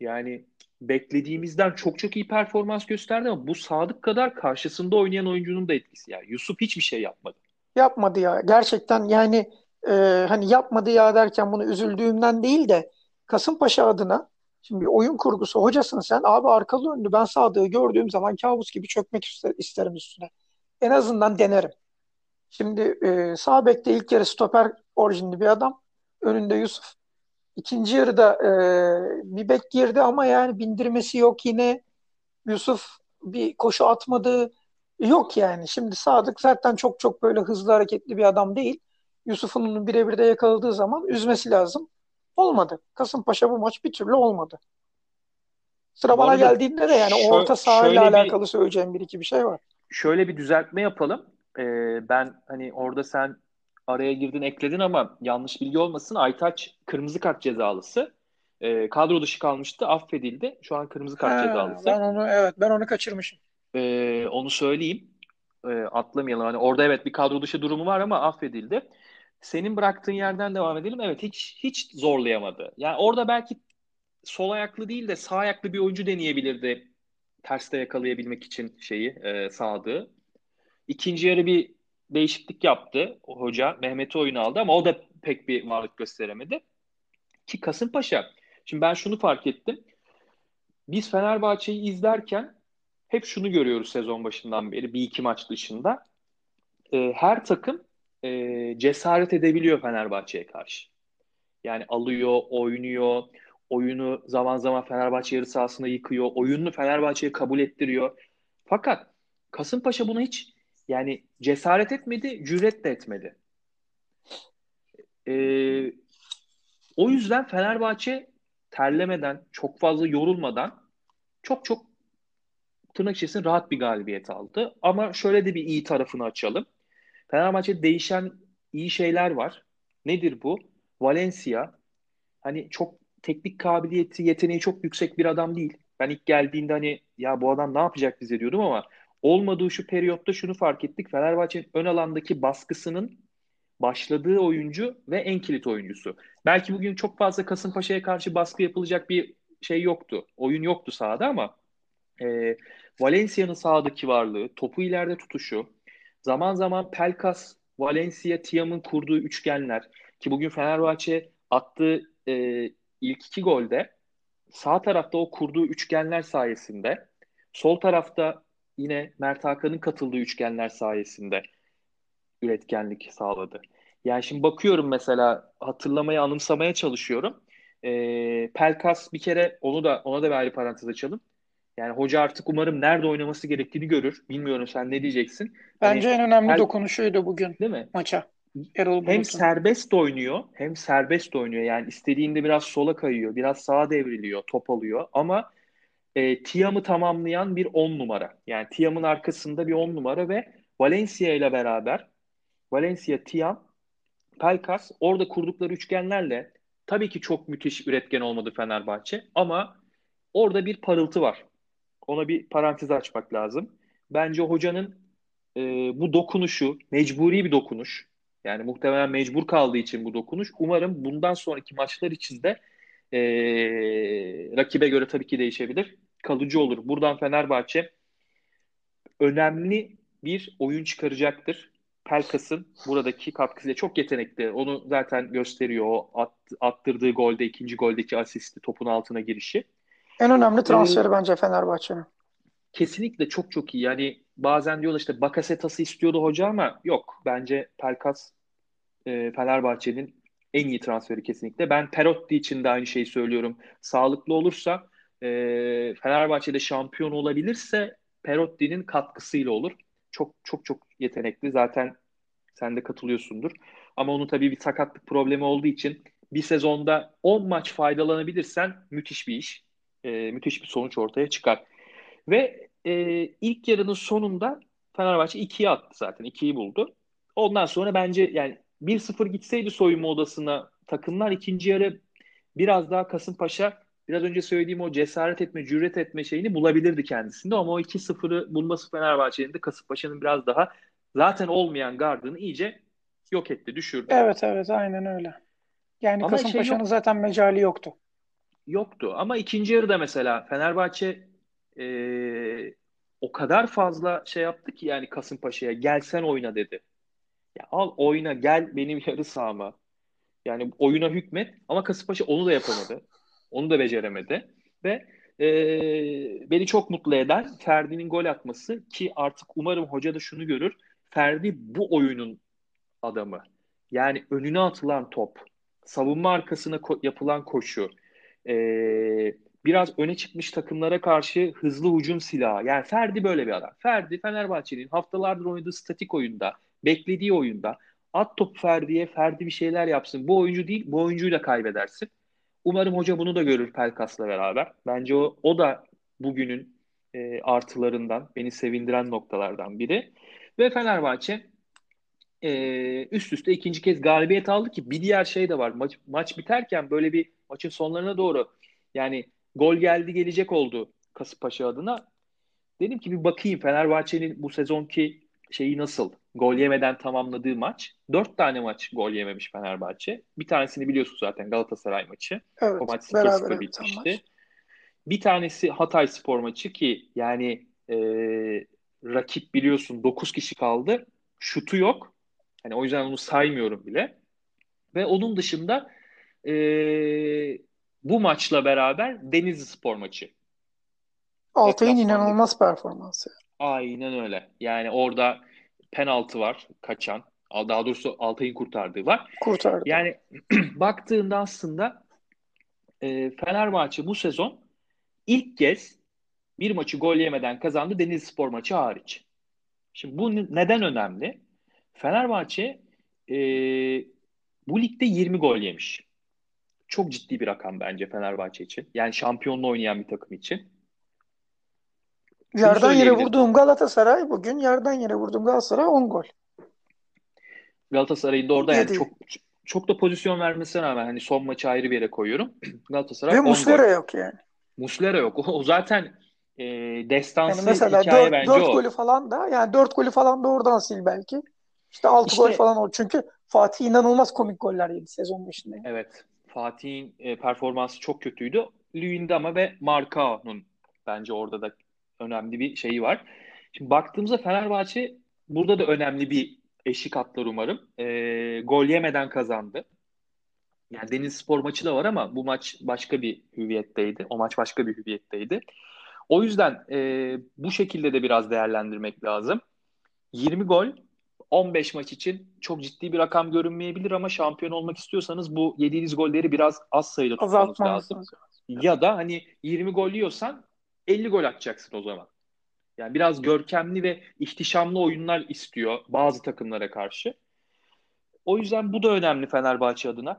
yani beklediğimizden çok çok iyi performans gösterdi ama bu Sadık kadar karşısında oynayan oyuncunun da etkisi. Yani Yusuf hiçbir şey yapmadı. Yapmadı ya. Gerçekten yani e, hani yapmadı ya derken bunu üzüldüğümden değil de Kasımpaşa adına şimdi oyun kurgusu hocasın sen abi arkalı önlü ben Sadık'ı gördüğüm zaman kabus gibi çökmek isterim üstüne. En azından denerim. Şimdi e, sağ bekte ilk yarı stoper orijinli bir adam. Önünde Yusuf. İkinci yarıda e, bir bek girdi ama yani bindirmesi yok yine. Yusuf bir koşu atmadı. Yok yani. Şimdi Sadık zaten çok çok böyle hızlı hareketli bir adam değil. Yusuf'un onu birebir de yakaladığı zaman üzmesi lazım. Olmadı. Kasımpaşa bu maç bir türlü olmadı. Sıra bana geldiğinde de yani şö- orta sahayla alakalı bir, söyleyeceğim bir iki bir şey var. Şöyle bir düzeltme yapalım. Ee, ben hani orada sen araya girdin ekledin ama yanlış bilgi olmasın. Aytaç kırmızı kart cezalısı. Ee, kadro dışı kalmıştı. Affedildi. Şu an kırmızı kart He, cezalısı. Ben onu evet ben onu kaçırmışım. Ee, onu söyleyeyim. Ee, atlamayalım. Hani orada evet bir kadro dışı durumu var ama affedildi. Senin bıraktığın yerden devam edelim. Evet hiç hiç zorlayamadı. Yani orada belki sol ayaklı değil de sağ ayaklı bir oyuncu deneyebilirdi. Terste yakalayabilmek için şeyi e, Sadık'ı. İkinci yarı bir değişiklik yaptı o hoca. Mehmet'i oyunu aldı ama o da pek bir varlık gösteremedi. Ki Kasımpaşa. Şimdi ben şunu fark ettim. Biz Fenerbahçe'yi izlerken hep şunu görüyoruz sezon başından beri bir iki maç dışında. E, her takım e, cesaret edebiliyor Fenerbahçe'ye karşı. Yani alıyor, oynuyor, oyunu zaman zaman Fenerbahçe yarı sahasında yıkıyor, oyununu Fenerbahçe'ye kabul ettiriyor. Fakat Kasımpaşa buna hiç yani cesaret etmedi, cüret de etmedi. Ee, o yüzden Fenerbahçe terlemeden, çok fazla yorulmadan çok çok tırnak içerisinde rahat bir galibiyet aldı. Ama şöyle de bir iyi tarafını açalım. Fenerbahçe değişen iyi şeyler var. Nedir bu? Valencia hani çok teknik kabiliyeti, yeteneği çok yüksek bir adam değil. Ben ilk geldiğinde hani ya bu adam ne yapacak bize diyordum ama olmadığı şu periyotta şunu fark ettik. Fenerbahçe'nin ön alandaki baskısının başladığı oyuncu ve en kilit oyuncusu. Belki bugün çok fazla Kasımpaşa'ya karşı baskı yapılacak bir şey yoktu. Oyun yoktu sahada ama e, Valencia'nın sahadaki varlığı, topu ileride tutuşu, zaman zaman Pelkas, Valencia, Tiam'ın kurduğu üçgenler ki bugün Fenerbahçe attığı e, ilk iki golde sağ tarafta o kurduğu üçgenler sayesinde sol tarafta yine Mert Hakan'ın katıldığı üçgenler sayesinde üretkenlik sağladı. Yani şimdi bakıyorum mesela hatırlamaya, anımsamaya çalışıyorum. E, Pelkas bir kere onu da ona da bir ayrı parantez açalım. Yani hoca artık umarım nerede oynaması gerektiğini görür. Bilmiyorum sen ne diyeceksin. Bence hani, en önemli Pel- dokunuşuydu bugün. Değil mi? Maça. Erol hem serbest oynuyor, hem serbest oynuyor. Yani istediğinde biraz sola kayıyor, biraz sağa devriliyor, top alıyor. Ama e, Tiam'ı tamamlayan bir 10 numara. Yani Tiam'ın arkasında bir 10 numara ve Valencia ile beraber Valencia, Tiam, Pelkas orada kurdukları üçgenlerle tabii ki çok müthiş üretken olmadı Fenerbahçe ama orada bir parıltı var. Ona bir parantez açmak lazım. Bence hocanın e, bu dokunuşu mecburi bir dokunuş. Yani muhtemelen mecbur kaldığı için bu dokunuş. Umarım bundan sonraki maçlar için de e, rakibe göre tabii ki değişebilir. Kalıcı olur. Buradan Fenerbahçe önemli bir oyun çıkaracaktır. Pelkas'ın buradaki katkısıyla çok yetenekli. Onu zaten gösteriyor. O at, attırdığı golde, ikinci goldeki asisti, topun altına girişi. En önemli transferi ee, bence Fenerbahçe'nin. Kesinlikle çok çok iyi. Yani bazen diyorlar işte Bakasetas'ı istiyordu hoca ama yok. Bence Pelkas e, Fenerbahçe'nin en iyi transferi kesinlikle. Ben Perotti için de aynı şeyi söylüyorum. Sağlıklı olursa e, Fenerbahçe'de şampiyon olabilirse Perotti'nin katkısıyla olur. Çok çok çok yetenekli. Zaten sen de katılıyorsundur. Ama onun tabii bir sakatlık problemi olduğu için bir sezonda 10 maç faydalanabilirsen müthiş bir iş. E, müthiş bir sonuç ortaya çıkar. Ve e, ilk yarının sonunda Fenerbahçe 2'yi attı zaten. 2'yi buldu. Ondan sonra bence yani 1-0 gitseydi soyunma odasına takımlar ikinci yarı biraz daha Kasımpaşa biraz önce söylediğim o cesaret etme, cüret etme şeyini bulabilirdi kendisinde ama o 2-0'ı bulması Fenerbahçe'nin de Kasımpaşa'nın biraz daha zaten olmayan gardını iyice yok etti, düşürdü. Evet evet aynen öyle. Yani ama Kasımpaşa'nın şey zaten mecali yoktu. Yoktu ama ikinci yarıda mesela Fenerbahçe e, o kadar fazla şey yaptı ki yani Kasımpaşa'ya gelsen oyna dedi. Ya al oyna gel benim yarı sahama. Yani oyuna hükmet ama Kasımpaşa onu da yapamadı. Onu da beceremedi. Ve e, beni çok mutlu eden Ferdi'nin gol atması ki artık umarım hoca da şunu görür. Ferdi bu oyunun adamı. Yani önüne atılan top, savunma arkasına ko- yapılan koşu, e, biraz öne çıkmış takımlara karşı hızlı hücum silahı. Yani Ferdi böyle bir adam. Ferdi Fenerbahçe'nin haftalardır oynadığı statik oyunda, beklediği oyunda at top Ferdi'ye, Ferdi bir şeyler yapsın. Bu oyuncu değil, bu oyuncuyla kaybedersin. Umarım hoca bunu da görür Pelkas'la beraber. Bence o, o da bugünün e, artılarından, beni sevindiren noktalardan biri. Ve Fenerbahçe e, üst üste ikinci kez galibiyet aldı ki bir diğer şey de var. Maç, maç biterken böyle bir maçın sonlarına doğru yani gol geldi gelecek oldu Kasımpaşa adına. Dedim ki bir bakayım Fenerbahçe'nin bu sezonki şeyi nasıl? Gol yemeden tamamladığı maç. Dört tane maç gol yememiş Fenerbahçe. Bir tanesini biliyorsun zaten Galatasaray maçı. Evet, o maç 0 bitmişti. Bir tanesi Hatay Spor maçı ki yani e, rakip biliyorsun 9 kişi kaldı. Şutu yok. Hani o yüzden onu saymıyorum bile. Ve onun dışında e, bu maçla beraber Denizli Spor maçı. Altay'ın inanılmaz performansı. Aynen öyle. Yani orada penaltı var kaçan. Daha doğrusu Altay'ın kurtardığı var. Kurtardı. Yani baktığında aslında e, Fenerbahçe bu sezon ilk kez bir maçı gol yemeden kazandı Denizli Spor maçı hariç. Şimdi bu neden önemli? Fenerbahçe e, bu ligde 20 gol yemiş. Çok ciddi bir rakam bence Fenerbahçe için. Yani şampiyonlu oynayan bir takım için. Yerden yere vurduğum Galatasaray bugün yerden yere vurduğum Galatasaray 10 gol. Galatasaray'ın da orada yani çok çok da pozisyon vermesine rağmen hani son maçı ayrı bir yere koyuyorum. Galatasaray Ve Muslera gol. yok yani. Muslera yok. O, o zaten e, destansı yani mesela hikaye 4, bence 4 o. golü falan da yani 4 golü falan da oradan sil belki. İşte 6 işte, gol falan o. Çünkü Fatih inanılmaz komik goller yedi sezon başında. Evet. Fatih'in e, performansı çok kötüydü. Luyendama ve Marcao'nun bence orada da önemli bir şeyi var. Şimdi baktığımızda Fenerbahçe burada da önemli bir eşik atlar umarım. E, gol yemeden kazandı. Yani Deniz Spor maçı da var ama bu maç başka bir hüviyetteydi. O maç başka bir hüviyetteydi. O yüzden e, bu şekilde de biraz değerlendirmek lazım. 20 gol 15 maç için çok ciddi bir rakam görünmeyebilir ama şampiyon olmak istiyorsanız bu yediğiniz golleri biraz az sayıda tutmanız lazım. Ya da hani 20 gol yiyorsan 50 gol atacaksın o zaman. Yani biraz görkemli ve ihtişamlı oyunlar istiyor bazı takımlara karşı. O yüzden bu da önemli Fenerbahçe adına.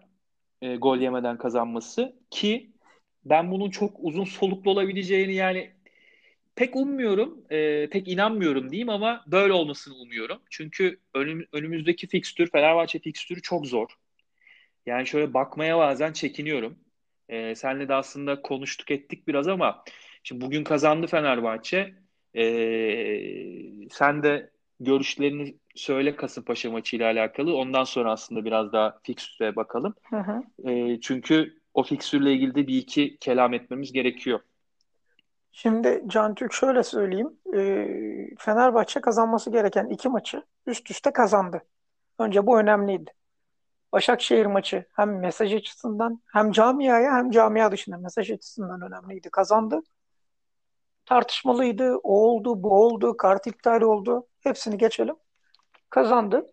E, gol yemeden kazanması ki ben bunun çok uzun soluklu olabileceğini yani pek ummuyorum, e, pek inanmıyorum diyeyim ama böyle olmasını umuyorum. Çünkü önüm, önümüzdeki fikstür, Fenerbahçe fikstürü çok zor. Yani şöyle bakmaya bazen çekiniyorum. E, senle de aslında konuştuk ettik biraz ama şimdi bugün kazandı Fenerbahçe. E, sen de görüşlerini söyle Kasımpaşa maçıyla alakalı. Ondan sonra aslında biraz daha fikstüre bakalım. Hı hı. E, çünkü o fikstürle ilgili de bir iki kelam etmemiz gerekiyor. Şimdi Can Türk şöyle söyleyeyim. E, Fenerbahçe kazanması gereken iki maçı üst üste kazandı. Önce bu önemliydi. Başakşehir maçı hem mesaj açısından hem camiaya hem camia dışında mesaj açısından önemliydi. Kazandı. Tartışmalıydı. O oldu, bu oldu, kart iptal oldu. Hepsini geçelim. Kazandı.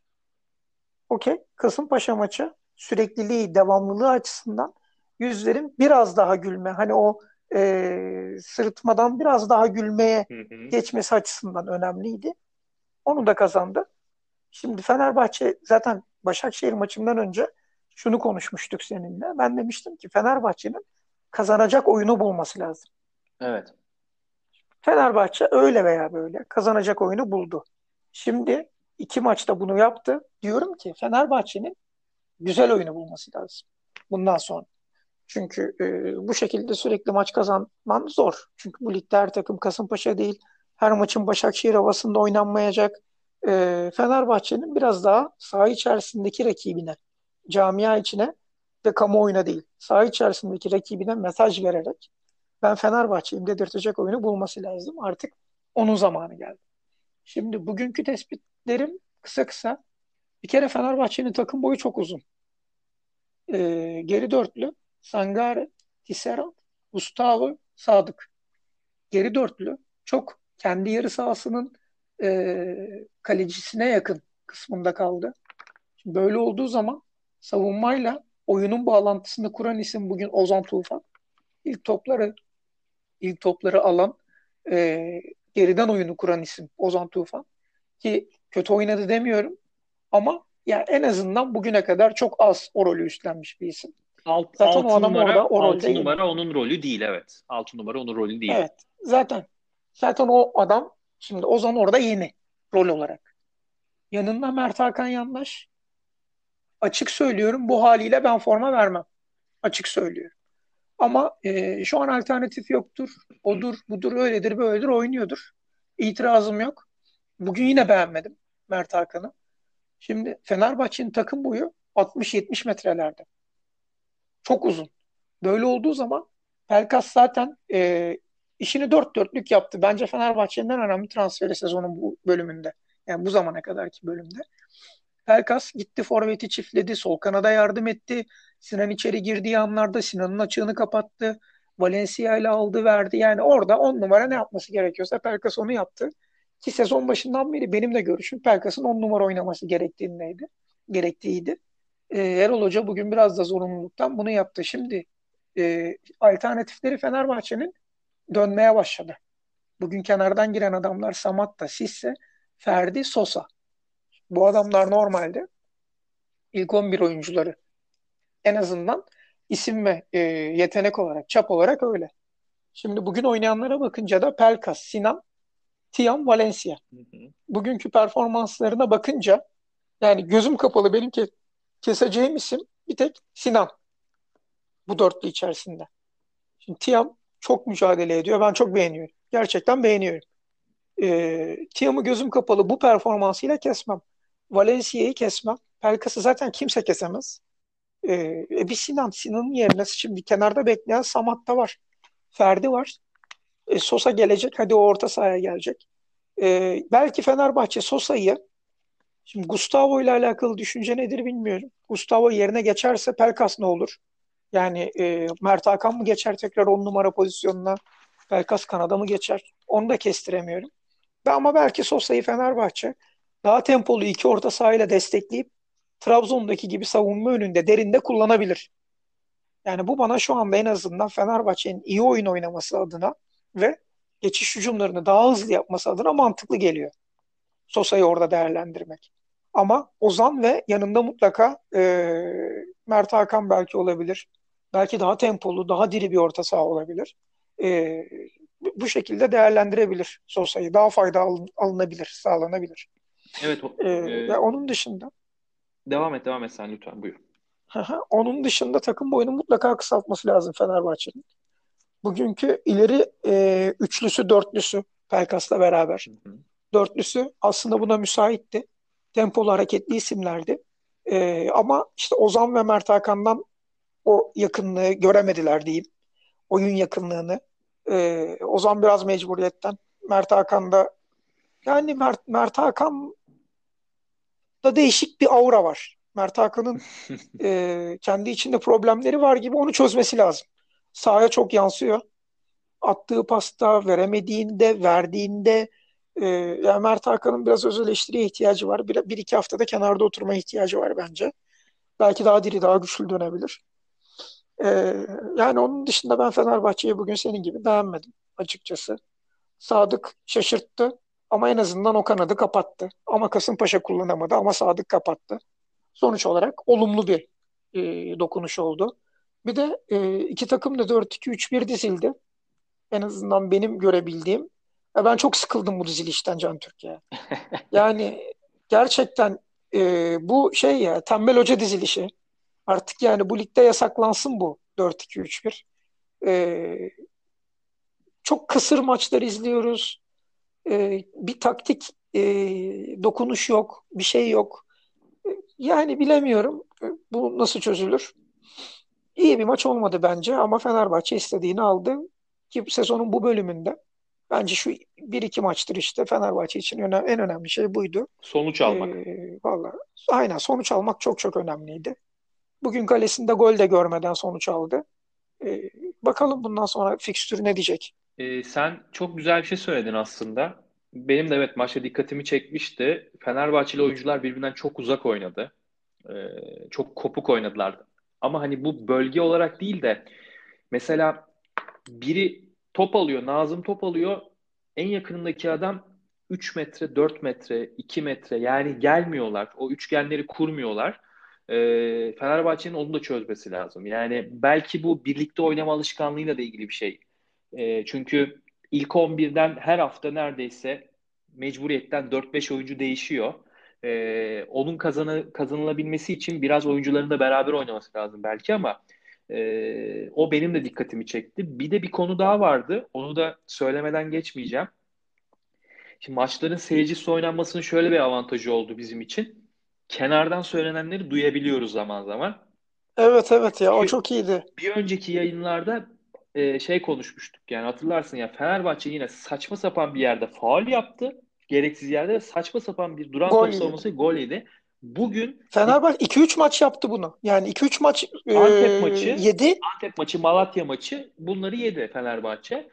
Okey. Kasımpaşa maçı sürekliliği, devamlılığı açısından yüzlerin biraz daha gülme. Hani o e, sırıtmadan biraz daha gülmeye hı hı. geçmesi açısından önemliydi. Onu da kazandı. Şimdi Fenerbahçe zaten Başakşehir maçından önce şunu konuşmuştuk seninle. Ben demiştim ki Fenerbahçe'nin kazanacak oyunu bulması lazım. Evet. Fenerbahçe öyle veya böyle kazanacak oyunu buldu. Şimdi iki maçta bunu yaptı. Diyorum ki Fenerbahçe'nin güzel oyunu bulması lazım. Bundan sonra. Çünkü e, bu şekilde sürekli maç kazanman zor. Çünkü bu ligde her takım Kasımpaşa değil. Her maçın Başakşehir havasında oynanmayacak. E, Fenerbahçe'nin biraz daha saha içerisindeki rakibine, camia içine ve kamuoyuna değil, saha içerisindeki rakibine mesaj vererek ben Fenerbahçe'yim dedirtecek oyunu bulması lazım. Artık onun zamanı geldi. Şimdi bugünkü tespitlerim kısa kısa. Bir kere Fenerbahçe'nin takım boyu çok uzun. E, geri dörtlü Sangare, Tisserand, Gustavo, Sadık. Geri dörtlü çok kendi yarı sahasının e, kalecisine yakın kısmında kaldı. Şimdi böyle olduğu zaman savunmayla oyunun bağlantısını kuran isim bugün Ozan Tufan. İlk topları ilk topları alan e, geriden oyunu kuran isim Ozan Tufan. Ki kötü oynadı demiyorum ama ya en azından bugüne kadar çok az o rolü üstlenmiş bir isim. Alt, zaten altı o adam numara, orada o altı değil. numara onun rolü değil evet. Altı numara onun rolü değil. Evet. Zaten zaten o adam şimdi Ozan orada yeni rol olarak. Yanında Mert Hakan Yandaş. Açık söylüyorum bu haliyle ben forma vermem. Açık söylüyorum. Ama e, şu an alternatif yoktur. Odur, budur, öyledir, böyledir oynuyordur. İtirazım yok. Bugün yine beğenmedim Mert Hakan'ı. Şimdi Fenerbahçe'nin takım boyu 60-70 metrelerde. Çok uzun. Böyle olduğu zaman Pelkas zaten e, işini dört dörtlük yaptı. Bence Fenerbahçe'nin en önemli transferi sezonun bu bölümünde. Yani bu zamana kadarki bölümde. Pelkas gitti forveti çiftledi. Sol kanada yardım etti. Sinan içeri girdiği anlarda Sinan'ın açığını kapattı. Valencia ile aldı verdi. Yani orada on numara ne yapması gerekiyorsa Pelkas onu yaptı. Ki sezon başından beri benim de görüşüm Pelkas'ın on numara oynaması gerektiğindeydi. Gerektiğiydi. E, Erol Hoca bugün biraz da zorunluluktan bunu yaptı. Şimdi e, alternatifleri Fenerbahçe'nin dönmeye başladı. Bugün kenardan giren adamlar Samatta, Sisse, Ferdi, Sosa. Bu adamlar normalde ilk 11 oyuncuları. En azından isim ve e, yetenek olarak, çap olarak öyle. Şimdi bugün oynayanlara bakınca da Pelkas, Sinan, Tiam, Valencia. Bugünkü performanslarına bakınca yani gözüm kapalı benimki keseceğim isim bir tek Sinan. Bu dörtlü içerisinde. Şimdi Tiam çok mücadele ediyor. Ben çok beğeniyorum. Gerçekten beğeniyorum. Ee, Tiam'ı gözüm kapalı bu performansıyla kesmem. Valencia'yı kesmem. Pelkas'ı zaten kimse kesemez. Ee, e bir Sinan. Sinan'ın yerine şimdi kenarda bekleyen Samat da var. Ferdi var. E, Sosa gelecek. Hadi o orta sahaya gelecek. E, belki Fenerbahçe Sosa'yı Şimdi Gustavo ile alakalı düşünce nedir bilmiyorum. Gustavo yerine geçerse Pelkas ne olur? Yani e, Mert Hakan mı geçer tekrar on numara pozisyonuna? Pelkas Kanada mı geçer? Onu da kestiremiyorum. Ama belki Sosa'yı Fenerbahçe daha tempolu iki orta sahayla destekleyip Trabzon'daki gibi savunma önünde derinde kullanabilir. Yani bu bana şu anda en azından Fenerbahçe'nin iyi oyun oynaması adına ve geçiş hücumlarını daha hızlı yapması adına mantıklı geliyor. Sosa'yı orada değerlendirmek. Ama Ozan ve yanında mutlaka e, Mert Hakan belki olabilir. Belki daha tempolu, daha diri bir orta saha olabilir. E, bu şekilde değerlendirebilir Sosa'yı. Daha fayda alın, alınabilir, sağlanabilir. Evet. E, e, ve onun dışında Devam et, devam et sen lütfen. Buyur. Onun dışında takım boyunu mutlaka kısaltması lazım Fenerbahçe'nin. Bugünkü ileri e, üçlüsü, dörtlüsü Pelkas'la beraber. Hı hı. Dörtlüsü aslında buna müsaitti. Tempolu hareketli isimlerdi. E, ama işte Ozan ve Mert Hakan'dan o yakınlığı göremediler diyeyim. Oyun yakınlığını. E, Ozan biraz mecburiyetten. Mert Hakan da yani Mert, Mert Hakan da değişik bir aura var. Mert Hakan'ın e, kendi içinde problemleri var gibi onu çözmesi lazım. Sahaya çok yansıyor. Attığı pasta veremediğinde, verdiğinde e, yani Mert Hakan'ın biraz öz eleştiriye ihtiyacı var. Bir, bir iki haftada kenarda oturma ihtiyacı var bence. Belki daha diri, daha güçlü dönebilir. E, yani onun dışında ben Fenerbahçe'yi bugün senin gibi beğenmedim açıkçası. Sadık şaşırttı ama en azından o kanadı kapattı. Ama Kasımpaşa kullanamadı ama Sadık kapattı. Sonuç olarak olumlu bir e, dokunuş oldu. Bir de e, iki takım da 4-2-3-1 dizildi. En azından benim görebildiğim. Ya ben çok sıkıldım bu dizilişten Can Türkiye. Yani gerçekten e, bu şey ya tembel hoca dizilişi. Artık yani bu ligde yasaklansın bu 4-2-3-1. E, çok kısır maçlar izliyoruz. E, bir taktik e, dokunuş yok, bir şey yok. Yani bilemiyorum bu nasıl çözülür. İyi bir maç olmadı bence ama Fenerbahçe istediğini aldı. Ki sezonun bu bölümünde bence şu bir iki maçtır işte Fenerbahçe için önem, en önemli şey buydu. Sonuç almak. Ee, vallahi aynen sonuç almak çok çok önemliydi. Bugün kalesinde gol de görmeden sonuç aldı. Ee, bakalım bundan sonra fikstürü ne diyecek? Ee, sen çok güzel bir şey söyledin aslında benim de evet maçta dikkatimi çekmişti. Fenerbahçeli oyuncular birbirinden çok uzak oynadı. Ee, çok kopuk oynadılar. Ama hani bu bölge olarak değil de mesela biri top alıyor, Nazım top alıyor. En yakınındaki adam 3 metre, 4 metre, 2 metre yani gelmiyorlar. O üçgenleri kurmuyorlar. Ee, Fenerbahçe'nin onu da çözmesi lazım. Yani belki bu birlikte oynama alışkanlığıyla da ilgili bir şey. Ee, çünkü ilk 11'den her hafta neredeyse mecburiyetten 4-5 oyuncu değişiyor. Ee, onun kazanı, kazanılabilmesi için biraz oyuncuların da beraber oynaması lazım belki ama e, o benim de dikkatimi çekti. Bir de bir konu daha vardı. Onu da söylemeden geçmeyeceğim. Şimdi maçların seyircisi oynanmasının şöyle bir avantajı oldu bizim için. Kenardan söylenenleri duyabiliyoruz zaman zaman. Evet evet ya o çok iyiydi. Bir önceki yayınlarda e, şey konuşmuştuk yani hatırlarsın ya Fenerbahçe yine saçma sapan bir yerde faul yaptı. Gereksiz yerde saçma sapan bir duran gol top savunması gol yedi. Bugün Fenerbahçe 2-3 maç yaptı bunu. Yani 2-3 maç Antep e, maçı yedi. Antep maçı, Malatya maçı bunları yedi Fenerbahçe.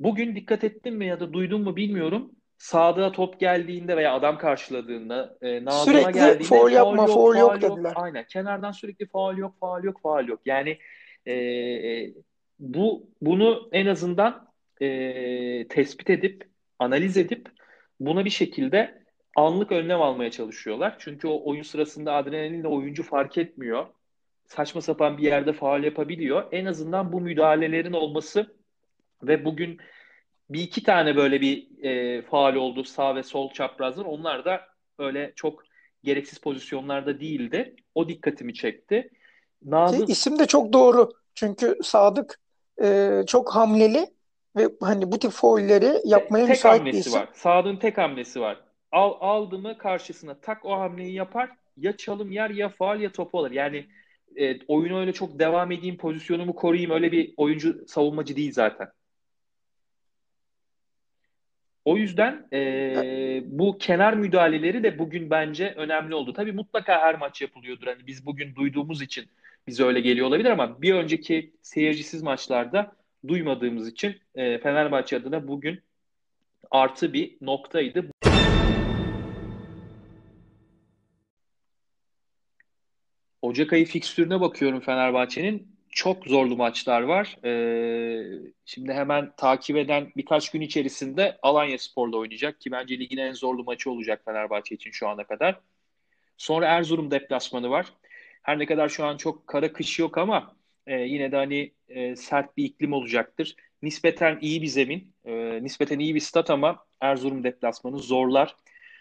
Bugün dikkat ettin mi ya da duydun mu bilmiyorum. Sağda top geldiğinde veya adam karşıladığında e, Nazım'a geldiğinde foul yapma, foul yok, yok, yok dediler. Aynen. Kenardan sürekli faul yok, faul yok, faul yok. Yani e, bu bunu en azından e, tespit edip analiz edip buna bir şekilde anlık önlem almaya çalışıyorlar. Çünkü o oyun sırasında adrenalinle oyuncu fark etmiyor. Saçma sapan bir yerde faal yapabiliyor. En azından bu müdahalelerin olması ve bugün bir iki tane böyle bir e, faal oldu sağ ve sol çaprazlar. Onlar da öyle çok gereksiz pozisyonlarda değildi. O dikkatimi çekti. Nazım... İsim de çok doğru. Çünkü Sadık e, çok hamleli ve hani bu tip foulleri yapmaya tek müsait hamlesi bir isim. var. Sadık'ın tek hamlesi var. Al, aldı mı karşısına tak o hamleyi yapar. Ya çalım yer ya faal ya topu alır. Yani e, oyunu öyle çok devam edeyim, pozisyonumu koruyayım öyle bir oyuncu savunmacı değil zaten. O yüzden e, bu kenar müdahaleleri de bugün bence önemli oldu. Tabii mutlaka her maç yapılıyordur. Hani biz bugün duyduğumuz için bize öyle geliyor olabilir ama bir önceki seyircisiz maçlarda duymadığımız için e, Fenerbahçe adına bugün artı bir noktaydı. Ocak ayı fikstürüne bakıyorum Fenerbahçe'nin. Çok zorlu maçlar var. Ee, şimdi hemen takip eden birkaç gün içerisinde Alanya Spor'da oynayacak ki bence ligin en zorlu maçı olacak Fenerbahçe için şu ana kadar. Sonra Erzurum deplasmanı var. Her ne kadar şu an çok kara kış yok ama e, yine de hani e, sert bir iklim olacaktır. Nispeten iyi bir zemin, e, nispeten iyi bir stat ama Erzurum deplasmanı zorlar.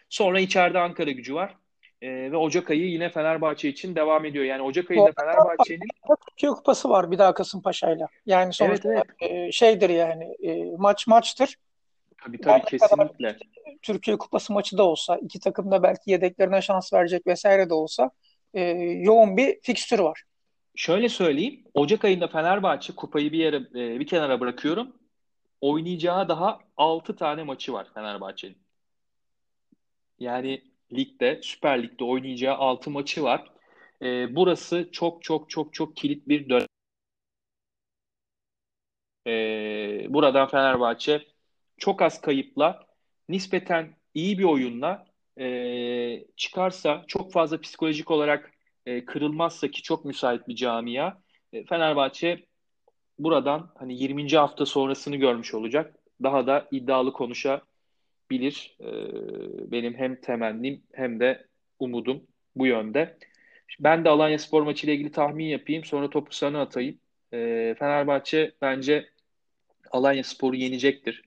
Sonra içeride Ankara gücü var. E, ve Ocak ayı yine Fenerbahçe için devam ediyor. Yani Ocak ayında Fenerbahçe'nin Türkiye Kupası var bir daha Kasımpaşa'yla. Yani sonuçta Evet, e, şeydir yani e, maç maçtır. tabii tabii kesinlikle. Türkiye Kupası maçı da olsa, iki takım da belki yedeklerine şans verecek vesaire de olsa e, yoğun bir fikstür var. Şöyle söyleyeyim. Ocak ayında Fenerbahçe kupayı bir yere e, bir kenara bırakıyorum. Oynayacağı daha 6 tane maçı var Fenerbahçe'nin. Yani ligde, Süper Lig'de oynayacağı 6 maçı var. E, burası çok çok çok çok kilit bir dönem. E, buradan Fenerbahçe çok az kayıpla, nispeten iyi bir oyunla e, çıkarsa, çok fazla psikolojik olarak e, kırılmazsa ki çok müsait bir camia, e, Fenerbahçe buradan hani 20. hafta sonrasını görmüş olacak. Daha da iddialı konuşabilir. E, benim hem temennim hem de umudum bu yönde. Ben de Alanya Spor maçı ile ilgili tahmin yapayım. Sonra topu sana atayım. E, Fenerbahçe bence Alanya Spor'u yenecektir.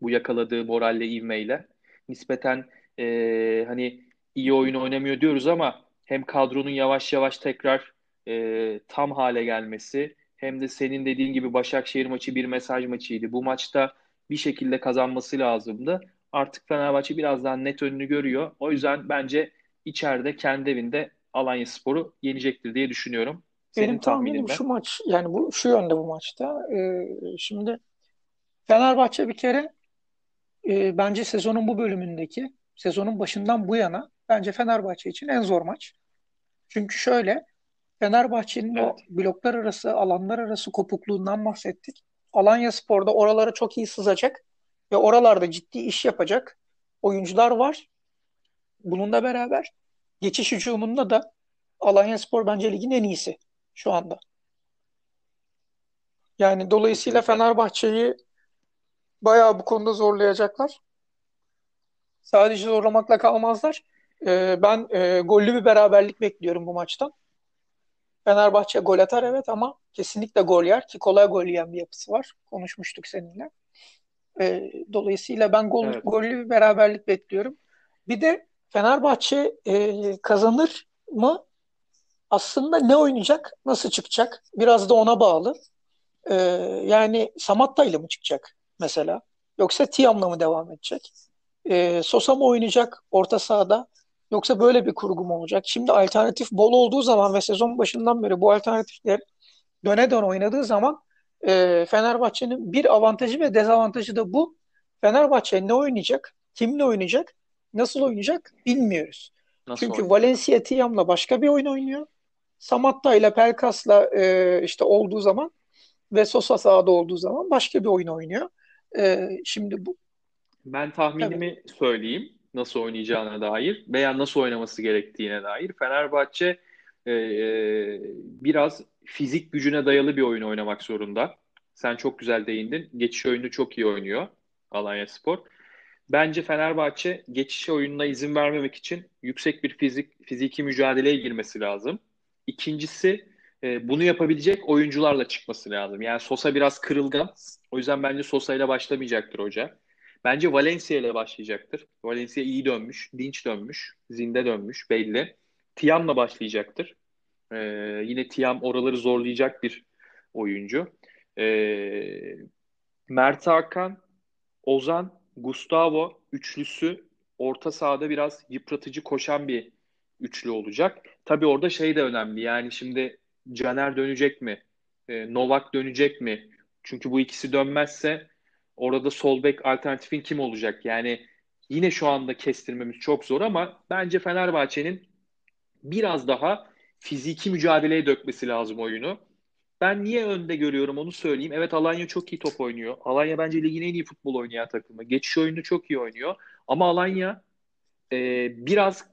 Bu yakaladığı moralle, ivmeyle. Nispeten e, hani iyi oyun oynamıyor diyoruz ama hem kadronun yavaş yavaş tekrar e, tam hale gelmesi hem de senin dediğin gibi Başakşehir maçı bir mesaj maçıydı. Bu maçta bir şekilde kazanması lazımdı. Artık Fenerbahçe biraz daha net önünü görüyor. O yüzden bence içeride kendi evinde Alanya Sporu yenecektir diye düşünüyorum. Senin Benim tahminim tahminin ne? şu maç yani bu şu yönde bu maçta. E, şimdi Fenerbahçe bir kere e, bence sezonun bu bölümündeki sezonun başından bu yana bence Fenerbahçe için en zor maç. Çünkü şöyle Fenerbahçe'nin o Evet. bloklar arası, alanlar arası kopukluğundan bahsettik. Alanyaspor'da oralara çok iyi sızacak ve oralarda ciddi iş yapacak oyuncular var. Bununla beraber geçiş hücumunda da Alanyaspor bence ligin en iyisi şu anda. Yani dolayısıyla. Fenerbahçe'yi bayağı bu konuda zorlayacaklar. Sadece zorlamakla kalmazlar. Ee, ben e, gollü bir beraberlik bekliyorum bu maçtan. Fenerbahçe gol atar evet ama kesinlikle gol yer ki kolay gol yiyen bir yapısı var. Konuşmuştuk seninle. Ee, dolayısıyla ben gol, Evet. gollü bir beraberlik bekliyorum. Bir de Fenerbahçe e, kazanır mı? Aslında ne oynayacak, nasıl çıkacak? Biraz da ona bağlı. Ee, yani Samatta ile mi çıkacak mesela? Yoksa Tiam'la mı devam edecek? Ee, Sosa mı oynayacak orta sahada? Yoksa böyle bir kurgu mu olacak? Şimdi alternatif bol olduğu zaman ve sezon başından beri bu alternatifler döne döne oynadığı zaman e, Fenerbahçe'nin bir avantajı ve dezavantajı da bu. Fenerbahçe ne oynayacak? Kimle oynayacak? Nasıl oynayacak? Bilmiyoruz. Nasıl Çünkü oynayacak? Valencia Tiam'la başka bir oyun oynuyor. Samatta ile Pelkas'la e, işte olduğu zaman ve Sosa sahada olduğu zaman başka bir oyun oynuyor. E, şimdi bu Ben tabii tahminimi söyleyeyim nasıl oynayacağına dair veya nasıl oynaması gerektiğine dair. Fenerbahçe e, e, biraz fizik gücüne dayalı bir oyun oynamak zorunda. Sen çok güzel değindin. Geçiş oyunu çok iyi oynuyor Alanyaspor. Bence Fenerbahçe geçiş oyununa izin vermemek için yüksek bir fizik fiziki mücadeleye girmesi lazım. İkincisi e, bunu yapabilecek oyuncularla çıkması lazım. Yani Sosa biraz kırılgan. O yüzden bence Sosa ile başlamayacaktır hoca. Bence Valencia ile başlayacaktır. Valencia iyi dönmüş, dinç dönmüş, zinde dönmüş belli. Tiam'la başlayacaktır. Ee, yine Tiam oraları zorlayacak bir oyuncu. Ee, Mert Hakan, Ozan, Gustavo üçlüsü orta sahada biraz yıpratıcı koşan bir üçlü olacak. Tabii orada şey de önemli. Yani şimdi Caner dönecek mi? Ee, Novak dönecek mi? Çünkü bu ikisi dönmezse Orada sol bek alternatifin kim olacak? Yani yine şu anda kestirmemiz çok zor ama bence Fenerbahçe'nin biraz daha fiziki mücadeleye dökmesi lazım oyunu. Ben niye önde görüyorum onu söyleyeyim. Evet Alanya çok iyi top oynuyor. Alanya bence ligin en iyi futbol oynayan takımı. Geçiş oyunu çok iyi oynuyor. Ama Alanya e, biraz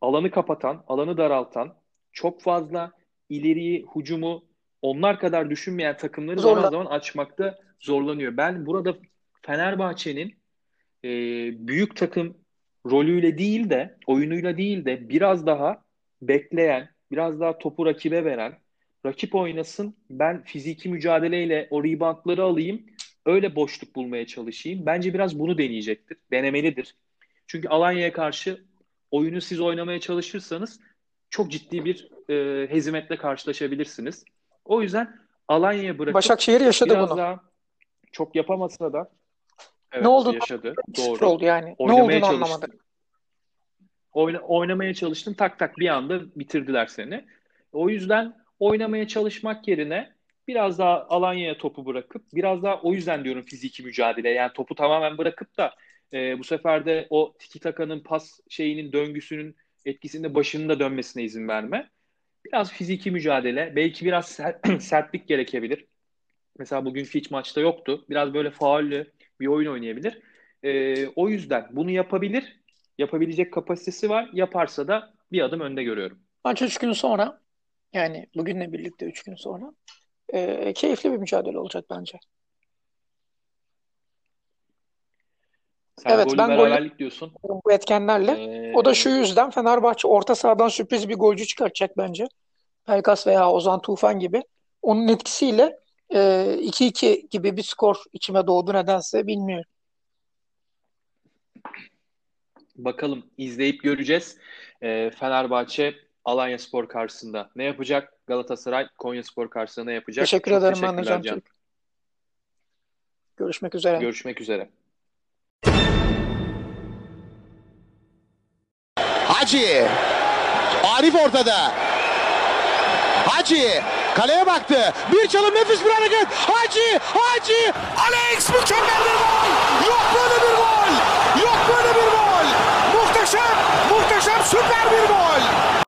alanı kapatan, alanı daraltan, çok fazla ileriyi, hücumu onlar kadar düşünmeyen takımları Zorla. zaman zaman açmakta zorlanıyor. Ben burada Fenerbahçe'nin e, büyük takım rolüyle değil de, oyunuyla değil de biraz daha bekleyen, biraz daha topu rakibe veren, rakip oynasın, ben fiziki mücadeleyle o reboundları alayım, öyle boşluk bulmaya çalışayım. Bence biraz bunu deneyecektir, denemelidir. Çünkü Alanya'ya karşı oyunu siz oynamaya çalışırsanız çok ciddi bir e, hezimetle karşılaşabilirsiniz. O yüzden Alanya'ya bırakıp Başakşehir yaşadı biraz bunu. daha çok yapamasa da evet, Ne oldu? yaşadı. Doğru. oldu yani. Ne Oynamaya olduğunu çalıştın. anlamadık. Oyna, oynamaya çalıştın tak tak bir anda bitirdiler seni. O yüzden oynamaya çalışmak yerine biraz daha Alanya'ya topu bırakıp biraz daha o yüzden diyorum fiziki mücadele yani topu tamamen bırakıp da e, bu sefer de o tiki takanın pas şeyinin döngüsünün etkisinde başının da dönmesine izin verme. Biraz fiziki mücadele belki biraz sert- sertlik gerekebilir. Mesela bugünkü hiç maçta yoktu. Biraz böyle faullü bir oyun oynayabilir. E, o yüzden bunu yapabilir. Yapabilecek kapasitesi var. Yaparsa da bir adım önde görüyorum. Maç 3 gün sonra yani bugünle birlikte 3 gün sonra e, keyifli bir mücadele olacak bence. Sen Evet, golü ben golü- beraberlik diyorsun. Bu etkenlerle. Ee, O da şu yüzden Fenerbahçe orta sahadan sürpriz bir golcü çıkartacak bence. Pelkas veya Ozan Tufan gibi. Onun etkisiyle e, 2-2 gibi bir skor içime doğdu nedense bilmiyorum. Bakalım izleyip göreceğiz. Ee, Fenerbahçe Alanyaspor karşısında ne yapacak? Galatasaray Konyaspor karşısında ne yapacak? Teşekkür Çok ederim ben Can. Görüşmek üzere. Görüşmek üzere. Hacı. Arif ortada. Hacı kaleye baktı. Bir çalım nefis bir hareket. Hacı, Hacı. Alex mükemmel bir gol. Yok böyle bir gol. Yok böyle bir gol. Muhteşem, muhteşem süper bir gol.